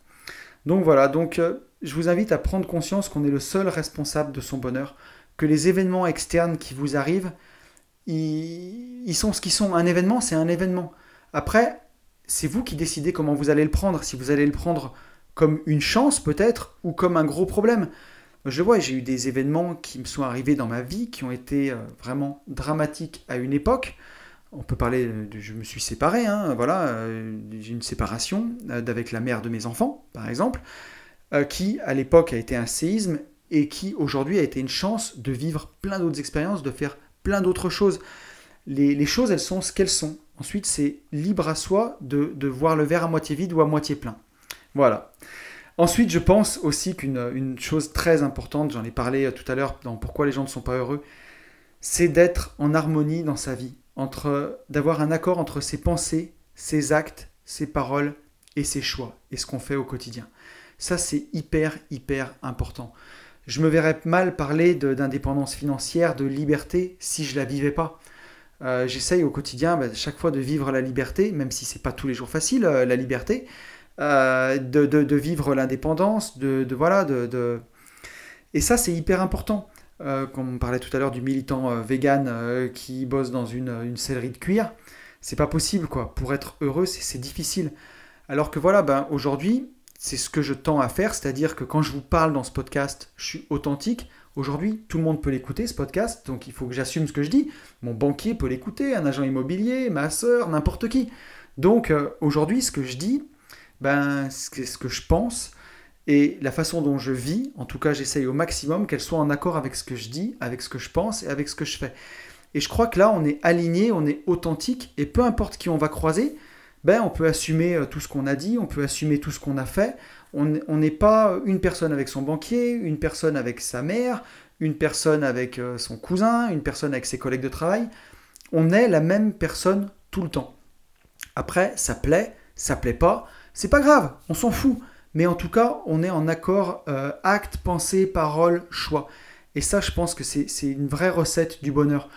Donc voilà, donc euh, je vous invite à prendre conscience qu'on est le seul responsable de son bonheur, que les événements externes qui vous arrivent, ils, sont ce qu'ils sont. Un événement, c'est un événement. Après, c'est vous qui décidez comment vous allez le prendre. Si vous allez le prendre comme une chance peut-être, ou comme un gros problème. Je vois, j'ai eu des événements qui me sont arrivés dans ma vie, qui ont été euh, vraiment dramatiques à une époque. On peut parler de je me suis séparé, hein, voilà, euh, j'ai une séparation euh, avec la mère de mes enfants, par exemple, euh, qui à l'époque a été un séisme et qui aujourd'hui a été une chance de vivre plein d'autres expériences, de faire plein d'autres choses. Les, choses, elles sont ce qu'elles sont. Ensuite, c'est libre à soi de, voir le verre à moitié vide ou à moitié plein. Voilà. Ensuite, je pense aussi qu'une une chose très importante, j'en ai parlé euh, tout à l'heure dans Pourquoi les gens ne sont pas heureux, c'est d'être en harmonie dans sa vie, d'avoir un accord entre ses pensées, ses actes, ses paroles et ses choix et ce qu'on fait au quotidien. Ça, c'est hyper, hyper important. Je me verrais mal parler d'indépendance financière, de liberté, si je la vivais pas. Euh, j'essaye au quotidien, bah, chaque fois, de vivre la liberté, même si c'est pas tous les jours facile, euh, la liberté, euh, de, de, vivre l'indépendance, de, de, de, et ça, c'est hyper important. Comme on parlait tout à l'heure du militant vegan qui bosse dans une, une sellerie de cuir, c'est pas possible, quoi. Pour être heureux, c'est difficile. Alors que voilà, ben, aujourd'hui, c'est ce que je tends à faire, c'est-à-dire que quand je vous parle dans ce podcast, je suis authentique. Aujourd'hui, tout le monde peut l'écouter, ce podcast, donc il faut que j'assume ce que je dis. Mon banquier peut l'écouter, un agent immobilier, ma soeur, n'importe qui. Donc euh, aujourd'hui, ce que je dis, ben, c'est ce que je pense et la façon dont je vis, en tout cas j'essaye au maximum qu'elle soit en accord avec ce que je dis, avec ce que je pense et avec ce que je fais. Et je crois que là, on est aligné, on est authentique, et peu importe qui on va croiser, ben, on peut assumer euh, tout ce qu'on a dit, on peut assumer tout ce qu'on a fait. On n'est pas une personne avec son banquier, une personne avec sa mère, une personne avec euh, son cousin, une personne avec ses collègues de travail. On est la même personne tout le temps. Après, ça plaît, ça plaît pas, c'est pas grave, on s'en fout. Mais en tout cas, on est en accord euh, acte, pensée, parole, choix. Et ça, je pense que c'est une vraie recette du bonheur.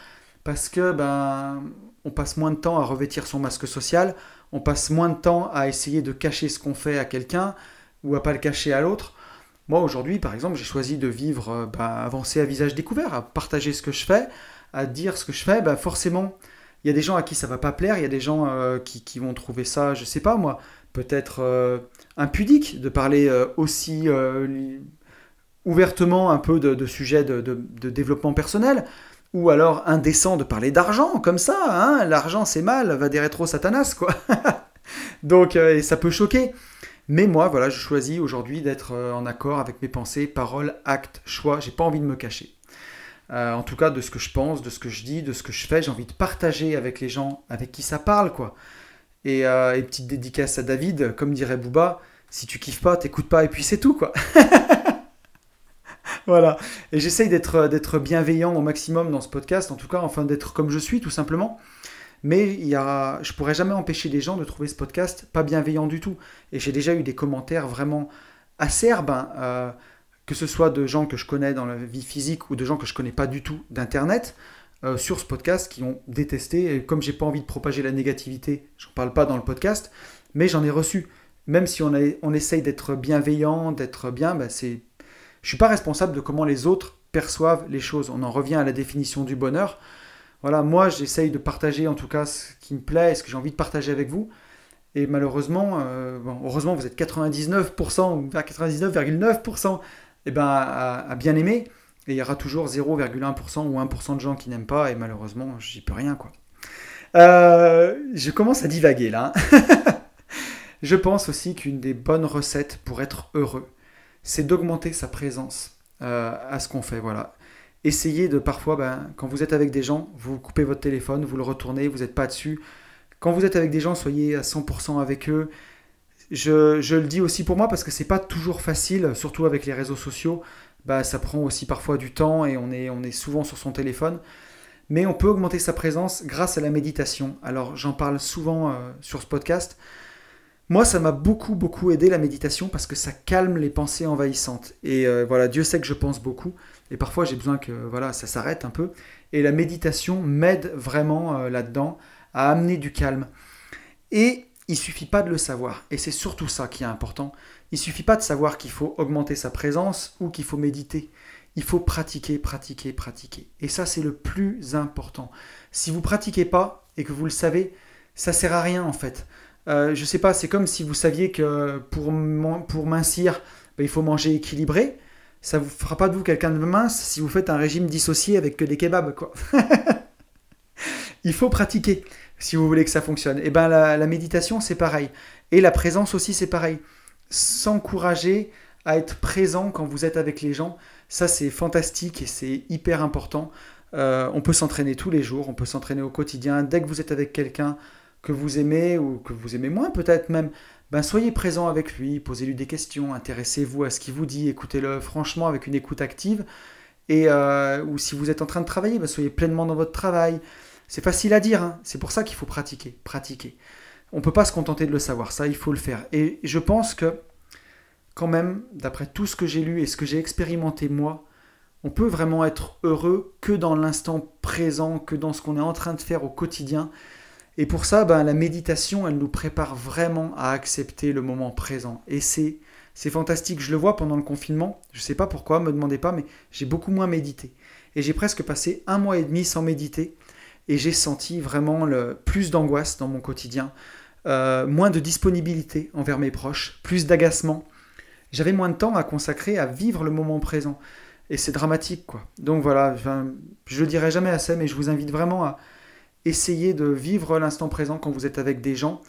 Parce que ben, on passe moins de temps à revêtir son masque social, on passe moins de temps à essayer de cacher ce qu'on fait à quelqu'un ou à pas le cacher à l'autre. Moi aujourd'hui, par exemple, j'ai choisi de vivre, euh, bah, avancer à visage découvert, à partager ce que je fais, à dire ce que je fais. Bah, forcément, il y a des gens à qui ça va pas plaire, il y a des gens euh, qui, vont trouver ça, je sais pas moi, peut-être impudique de parler aussi ouvertement un peu de, sujets de, développement personnel ou alors indécent de parler d'argent, comme ça, hein, l'argent c'est mal, va des rétro satanas, quoi. Donc, euh, ça peut choquer. Mais moi, voilà, je choisis aujourd'hui d'être euh, en accord avec mes pensées, paroles, actes, choix. J'ai pas envie de me cacher. Euh, en tout cas, de ce que je pense, de ce que je dis, de ce que je fais, j'ai envie de partager avec les gens avec qui ça parle, quoi. Et, et petite dédicace à David, comme dirait Booba, si tu kiffes pas, t'écoutes pas, et puis c'est tout, quoi. voilà. Et j'essaye d'être, d'être bienveillant au maximum dans ce podcast, en tout cas, enfin d'être comme je suis, tout simplement. Mais il y a, je pourrais jamais empêcher les gens de trouver ce podcast pas bienveillant du tout. Et j'ai déjà eu des commentaires vraiment acerbes, hein, euh, que ce soit de gens que je connais dans la vie physique ou de gens que je connais pas du tout d'internet, euh, sur ce podcast qui ont détesté. Et comme j'ai pas envie de propager la négativité, je n'en parle pas dans le podcast, mais j'en ai reçu. Même si on, on essaye d'être bienveillant, d'être bien, bah, c'est je suis pas responsable de comment les autres perçoivent les choses. On en revient à la définition du bonheur. Voilà, moi j'essaye de partager en tout cas ce qui me plaît ce que j'ai envie de partager avec vous. Et malheureusement, euh, heureusement vous êtes 99% ou 99,9% eh ben, à, bien aimer. Et il y aura toujours 0,1% ou 1% de gens qui n'aiment pas. Et malheureusement, j'y peux rien. quoi. Euh, je commence à divaguer là. je pense aussi qu'une des bonnes recettes pour être heureux, c'est d'augmenter sa présence euh, à ce qu'on fait. Voilà. Essayez de parfois, ben, quand vous êtes avec des gens, vous coupez votre téléphone, vous le retournez, vous n'êtes pas dessus. Quand vous êtes avec des gens, soyez à 100% avec eux. Je, je, le dis aussi pour moi parce que c'est pas toujours facile, surtout avec les réseaux sociaux. Bah, ça prend aussi parfois du temps et on est, on est souvent sur son téléphone. Mais on peut augmenter sa présence grâce à la méditation. Alors j'en parle souvent euh, sur ce podcast. Moi, ça m'a beaucoup, beaucoup aidé la méditation parce que ça calme les pensées envahissantes. Et euh, voilà, Dieu sait que je pense beaucoup. Et parfois, j'ai besoin que voilà, ça s'arrête un peu. Et la méditation m'aide vraiment euh, là-dedans à amener du calme. Et il suffit pas de le savoir. Et c'est surtout ça qui est important. Il suffit pas de savoir qu'il faut augmenter sa présence ou qu'il faut méditer. Il faut pratiquer, pratiquer, pratiquer. Et ça, c'est le plus important. Si vous pratiquez pas et que vous le savez, ça sert à rien en fait. Euh, je sais pas, c'est comme si vous saviez que pour, pour mincir, ben, il faut manger équilibré. Ça vous fera pas de vous quelqu'un de mince si vous faites un régime dissocié avec que des kebabs, quoi. il faut pratiquer si vous voulez que ça fonctionne. Et ben la méditation, c'est pareil. Et la présence aussi, c'est pareil. S'encourager à être présent quand vous êtes avec les gens, ça c'est fantastique et c'est hyper important. Euh, on peut s'entraîner tous les jours, on peut s'entraîner au quotidien. Dès que vous êtes avec quelqu'un, que vous aimez ou que vous aimez moins peut-être même, ben soyez présent avec lui, posez-lui des questions, intéressez-vous à ce qu'il vous dit, écoutez-le franchement avec une écoute active. Et euh, ou si vous êtes en train de travailler, ben soyez pleinement dans votre travail. C'est facile à dire, hein. c'est pour ça qu'il faut pratiquer, pratiquer. On ne peut pas se contenter de le savoir, ça il faut le faire. Et je pense que quand même, d'après tout ce que j'ai lu et ce que j'ai expérimenté moi, on peut vraiment être heureux que dans l'instant présent, que dans ce qu'on est en train de faire au quotidien. Et pour ça, ben, la méditation, elle nous prépare vraiment à accepter le moment présent. Et c'est, c'est fantastique. Je le vois pendant le confinement. Je ne sais pas pourquoi, me demandez pas, mais j'ai beaucoup moins médité. Et j'ai presque passé un mois et demi sans méditer. Et j'ai senti vraiment plus d'angoisse dans mon quotidien, euh, moins de disponibilité envers mes proches, plus d'agacement. J'avais moins de temps à consacrer à vivre le moment présent. Et c'est dramatique, quoi. Donc voilà, je le dirai jamais assez, mais je vous invite vraiment à essayer de vivre l'instant présent quand vous êtes avec des gens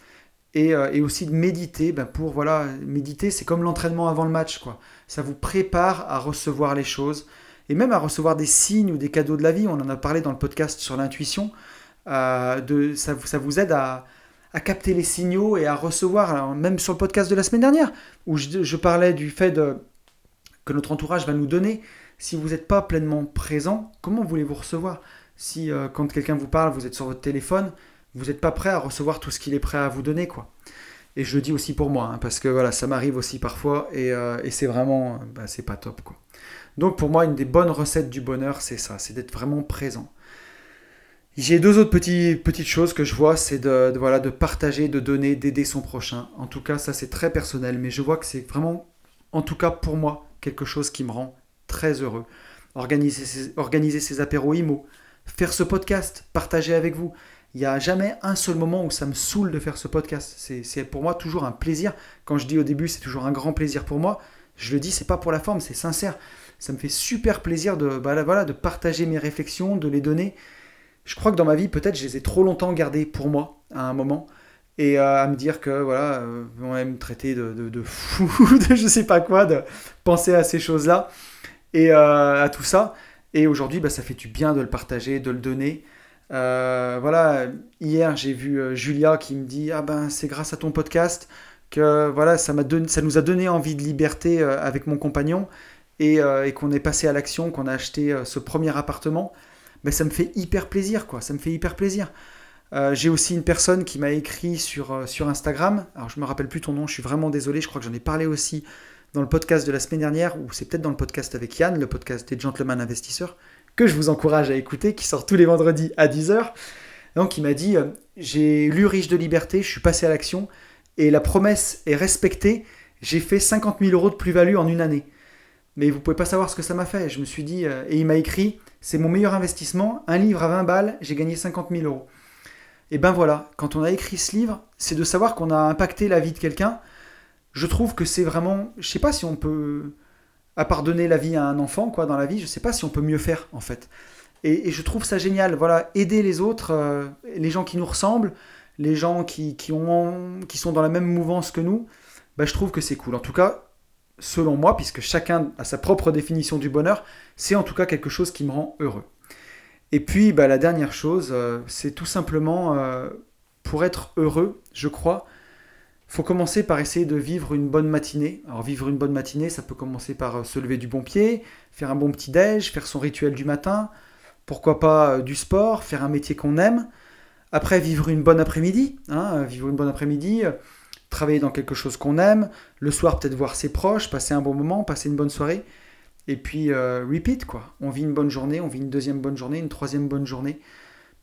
et, euh, aussi de méditer. Ben pour voilà, méditer, c'est comme l'entraînement avant le match, quoi. Ça vous prépare à recevoir les choses et même à recevoir des signes ou des cadeaux de la vie. On en a parlé dans le podcast sur l'intuition. Euh, ça, ça vous aide à, à capter les signaux et à recevoir, même sur le podcast de la semaine dernière, où je, parlais du fait que notre entourage va nous donner si vous n'êtes pas pleinement présent, comment voulez-vous recevoir? Si euh, quand quelqu'un vous parle, vous êtes sur votre téléphone, vous n'êtes pas prêt à recevoir tout ce qu'il est prêt à vous donner, quoi. Et je le dis aussi pour moi, hein, parce que voilà, ça m'arrive aussi parfois, et, euh, c'est vraiment, bah, pas top, quoi. Donc pour moi, une des bonnes recettes du bonheur, c'est ça, c'est d'être vraiment présent. J'ai deux autres petites choses que je vois, c'est de, voilà, de partager, de donner, d'aider son prochain. En tout cas, ça c'est très personnel, mais je vois que c'est vraiment, en tout cas pour moi, quelque chose qui me rend très heureux. Organiser organiser ses apéros IMO, faire ce podcast, partager avec vous. Il n'y a jamais un seul moment où ça me saoule de faire ce podcast. C'est pour moi toujours un plaisir. Quand je dis au début, c'est toujours un grand plaisir pour moi. Je le dis, c'est pas pour la forme, c'est sincère. Ça me fait super plaisir de, bah, voilà, de partager mes réflexions, de les donner. Je crois que dans ma vie, peut-être, je les ai trop longtemps gardées pour moi à un moment et euh, à me dire que voilà, euh, on va me traiter de, fou, de je sais pas quoi, de penser à ces choses-là et euh, à tout ça. Et aujourd'hui, bah, ça fait du bien de le partager, de le donner. Voilà, hier j'ai vu Julia qui me dit ah ben c'est grâce à ton podcast que voilà ça ça nous a donné envie de liberté avec mon compagnon et qu'on est passé à l'action, qu'on a acheté ce premier appartement. Ça me fait hyper plaisir quoi, ça me fait hyper plaisir. j'ai aussi une personne qui m'a écrit sur, sur Instagram. Alors je me rappelle plus ton nom, je suis vraiment désolé. Je crois que j'en ai parlé aussi dans le podcast de la semaine dernière, ou c'est peut-être dans le podcast avec Yann, le podcast des Gentlemen Investisseurs, que je vous encourage à écouter, qui sort tous les vendredis à 10h. Donc il m'a dit, euh, j'ai lu Riche de liberté, je suis passé à l'action, et la promesse est respectée, j'ai fait 50 000 euros de plus-value en une année. Mais vous pouvez pas savoir ce que ça m'a fait. Je me suis dit, euh, et il m'a écrit, c'est mon meilleur investissement, un livre à 20 balles, j'ai gagné 50 000 euros. Et ben voilà, quand on a écrit ce livre, c'est de savoir qu'on a impacté la vie de quelqu'un, je trouve que c'est vraiment. Je sais pas si on peut. À la vie à un enfant, quoi, dans la vie, je sais pas si on peut mieux faire, en fait. Et, je trouve ça génial. Voilà, aider les autres, euh, les gens qui nous ressemblent, les gens qui, qui, ont, qui sont dans la même mouvance que nous, bah, je trouve que c'est cool. En tout cas, selon moi, puisque chacun a sa propre définition du bonheur, c'est en tout cas quelque chose qui me rend heureux. Et puis, bah, la dernière chose, euh, c'est tout simplement, euh, pour être heureux, je crois, faut commencer par essayer de vivre une bonne matinée. Alors vivre une bonne matinée, ça peut commencer par euh, se lever du bon pied, faire un bon petit déj, faire son rituel du matin, pourquoi pas du sport, faire un métier qu'on aime. Après vivre une bonne après-midi, hein, vivre une bonne après-midi, travailler dans quelque chose qu'on aime, le soir peut-être voir ses proches, passer un bon moment, passer une bonne soirée. Et puis repeat quoi. On vit une bonne journée, on vit une deuxième bonne journée, une troisième bonne journée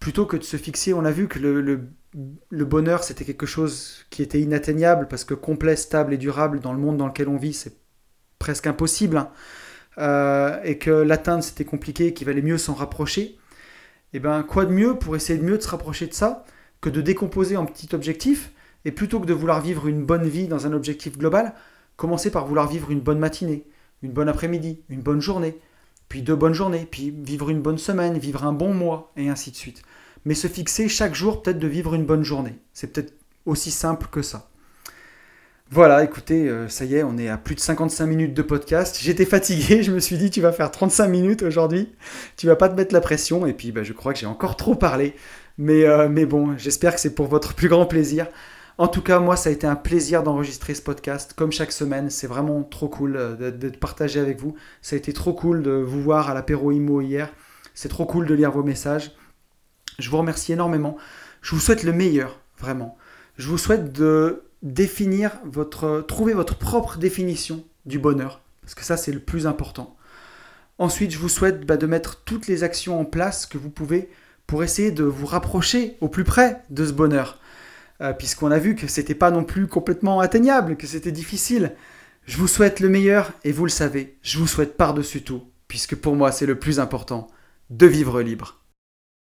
plutôt que de se fixer, on a vu que le, bonheur, c'était quelque chose qui était inatteignable, parce que complet, stable et durable dans le monde dans lequel on vit, c'est presque impossible, hein. euh, et que l'atteindre, c'était compliqué, qu'il valait mieux s'en rapprocher. Et eh ben, quoi de mieux pour essayer de mieux se rapprocher de ça que de décomposer en petits objectifs, et plutôt que de vouloir vivre une bonne vie dans un objectif global, commencer par vouloir vivre une bonne matinée, une bonne après-midi, une bonne journée, puis deux bonnes journées, puis vivre une bonne semaine, vivre un bon mois, et ainsi de suite mais se fixer chaque jour peut-être de vivre une bonne journée. C'est peut-être aussi simple que ça. Voilà, écoutez, euh, ça y est, on est à plus de 55 minutes de podcast. J'étais fatigué, je me suis dit, tu vas faire 35 minutes aujourd'hui, tu vas pas te mettre la pression, et puis bah, je crois que j'ai encore trop parlé. Mais, euh, mais bon, j'espère que c'est pour votre plus grand plaisir. En tout cas, moi, ça a été un plaisir d'enregistrer ce podcast, comme chaque semaine. C'est vraiment trop cool euh, de, partager avec vous. Ça a été trop cool de vous voir à l'apéro IMO hier. C'est trop cool de lire vos messages. Je vous remercie énormément. Je vous souhaite le meilleur, vraiment. Je vous souhaite de définir votre, trouver votre propre définition du bonheur, parce que ça, c'est le plus important. Ensuite, je vous souhaite bah, de mettre toutes les actions en place que vous pouvez pour essayer de vous rapprocher au plus près de ce bonheur. Euh, puisqu'on a vu que c'était pas non plus complètement atteignable, que c'était difficile. Je vous souhaite le meilleur et vous le savez, je vous souhaite par-dessus tout, puisque pour moi c'est le plus important, de vivre libre.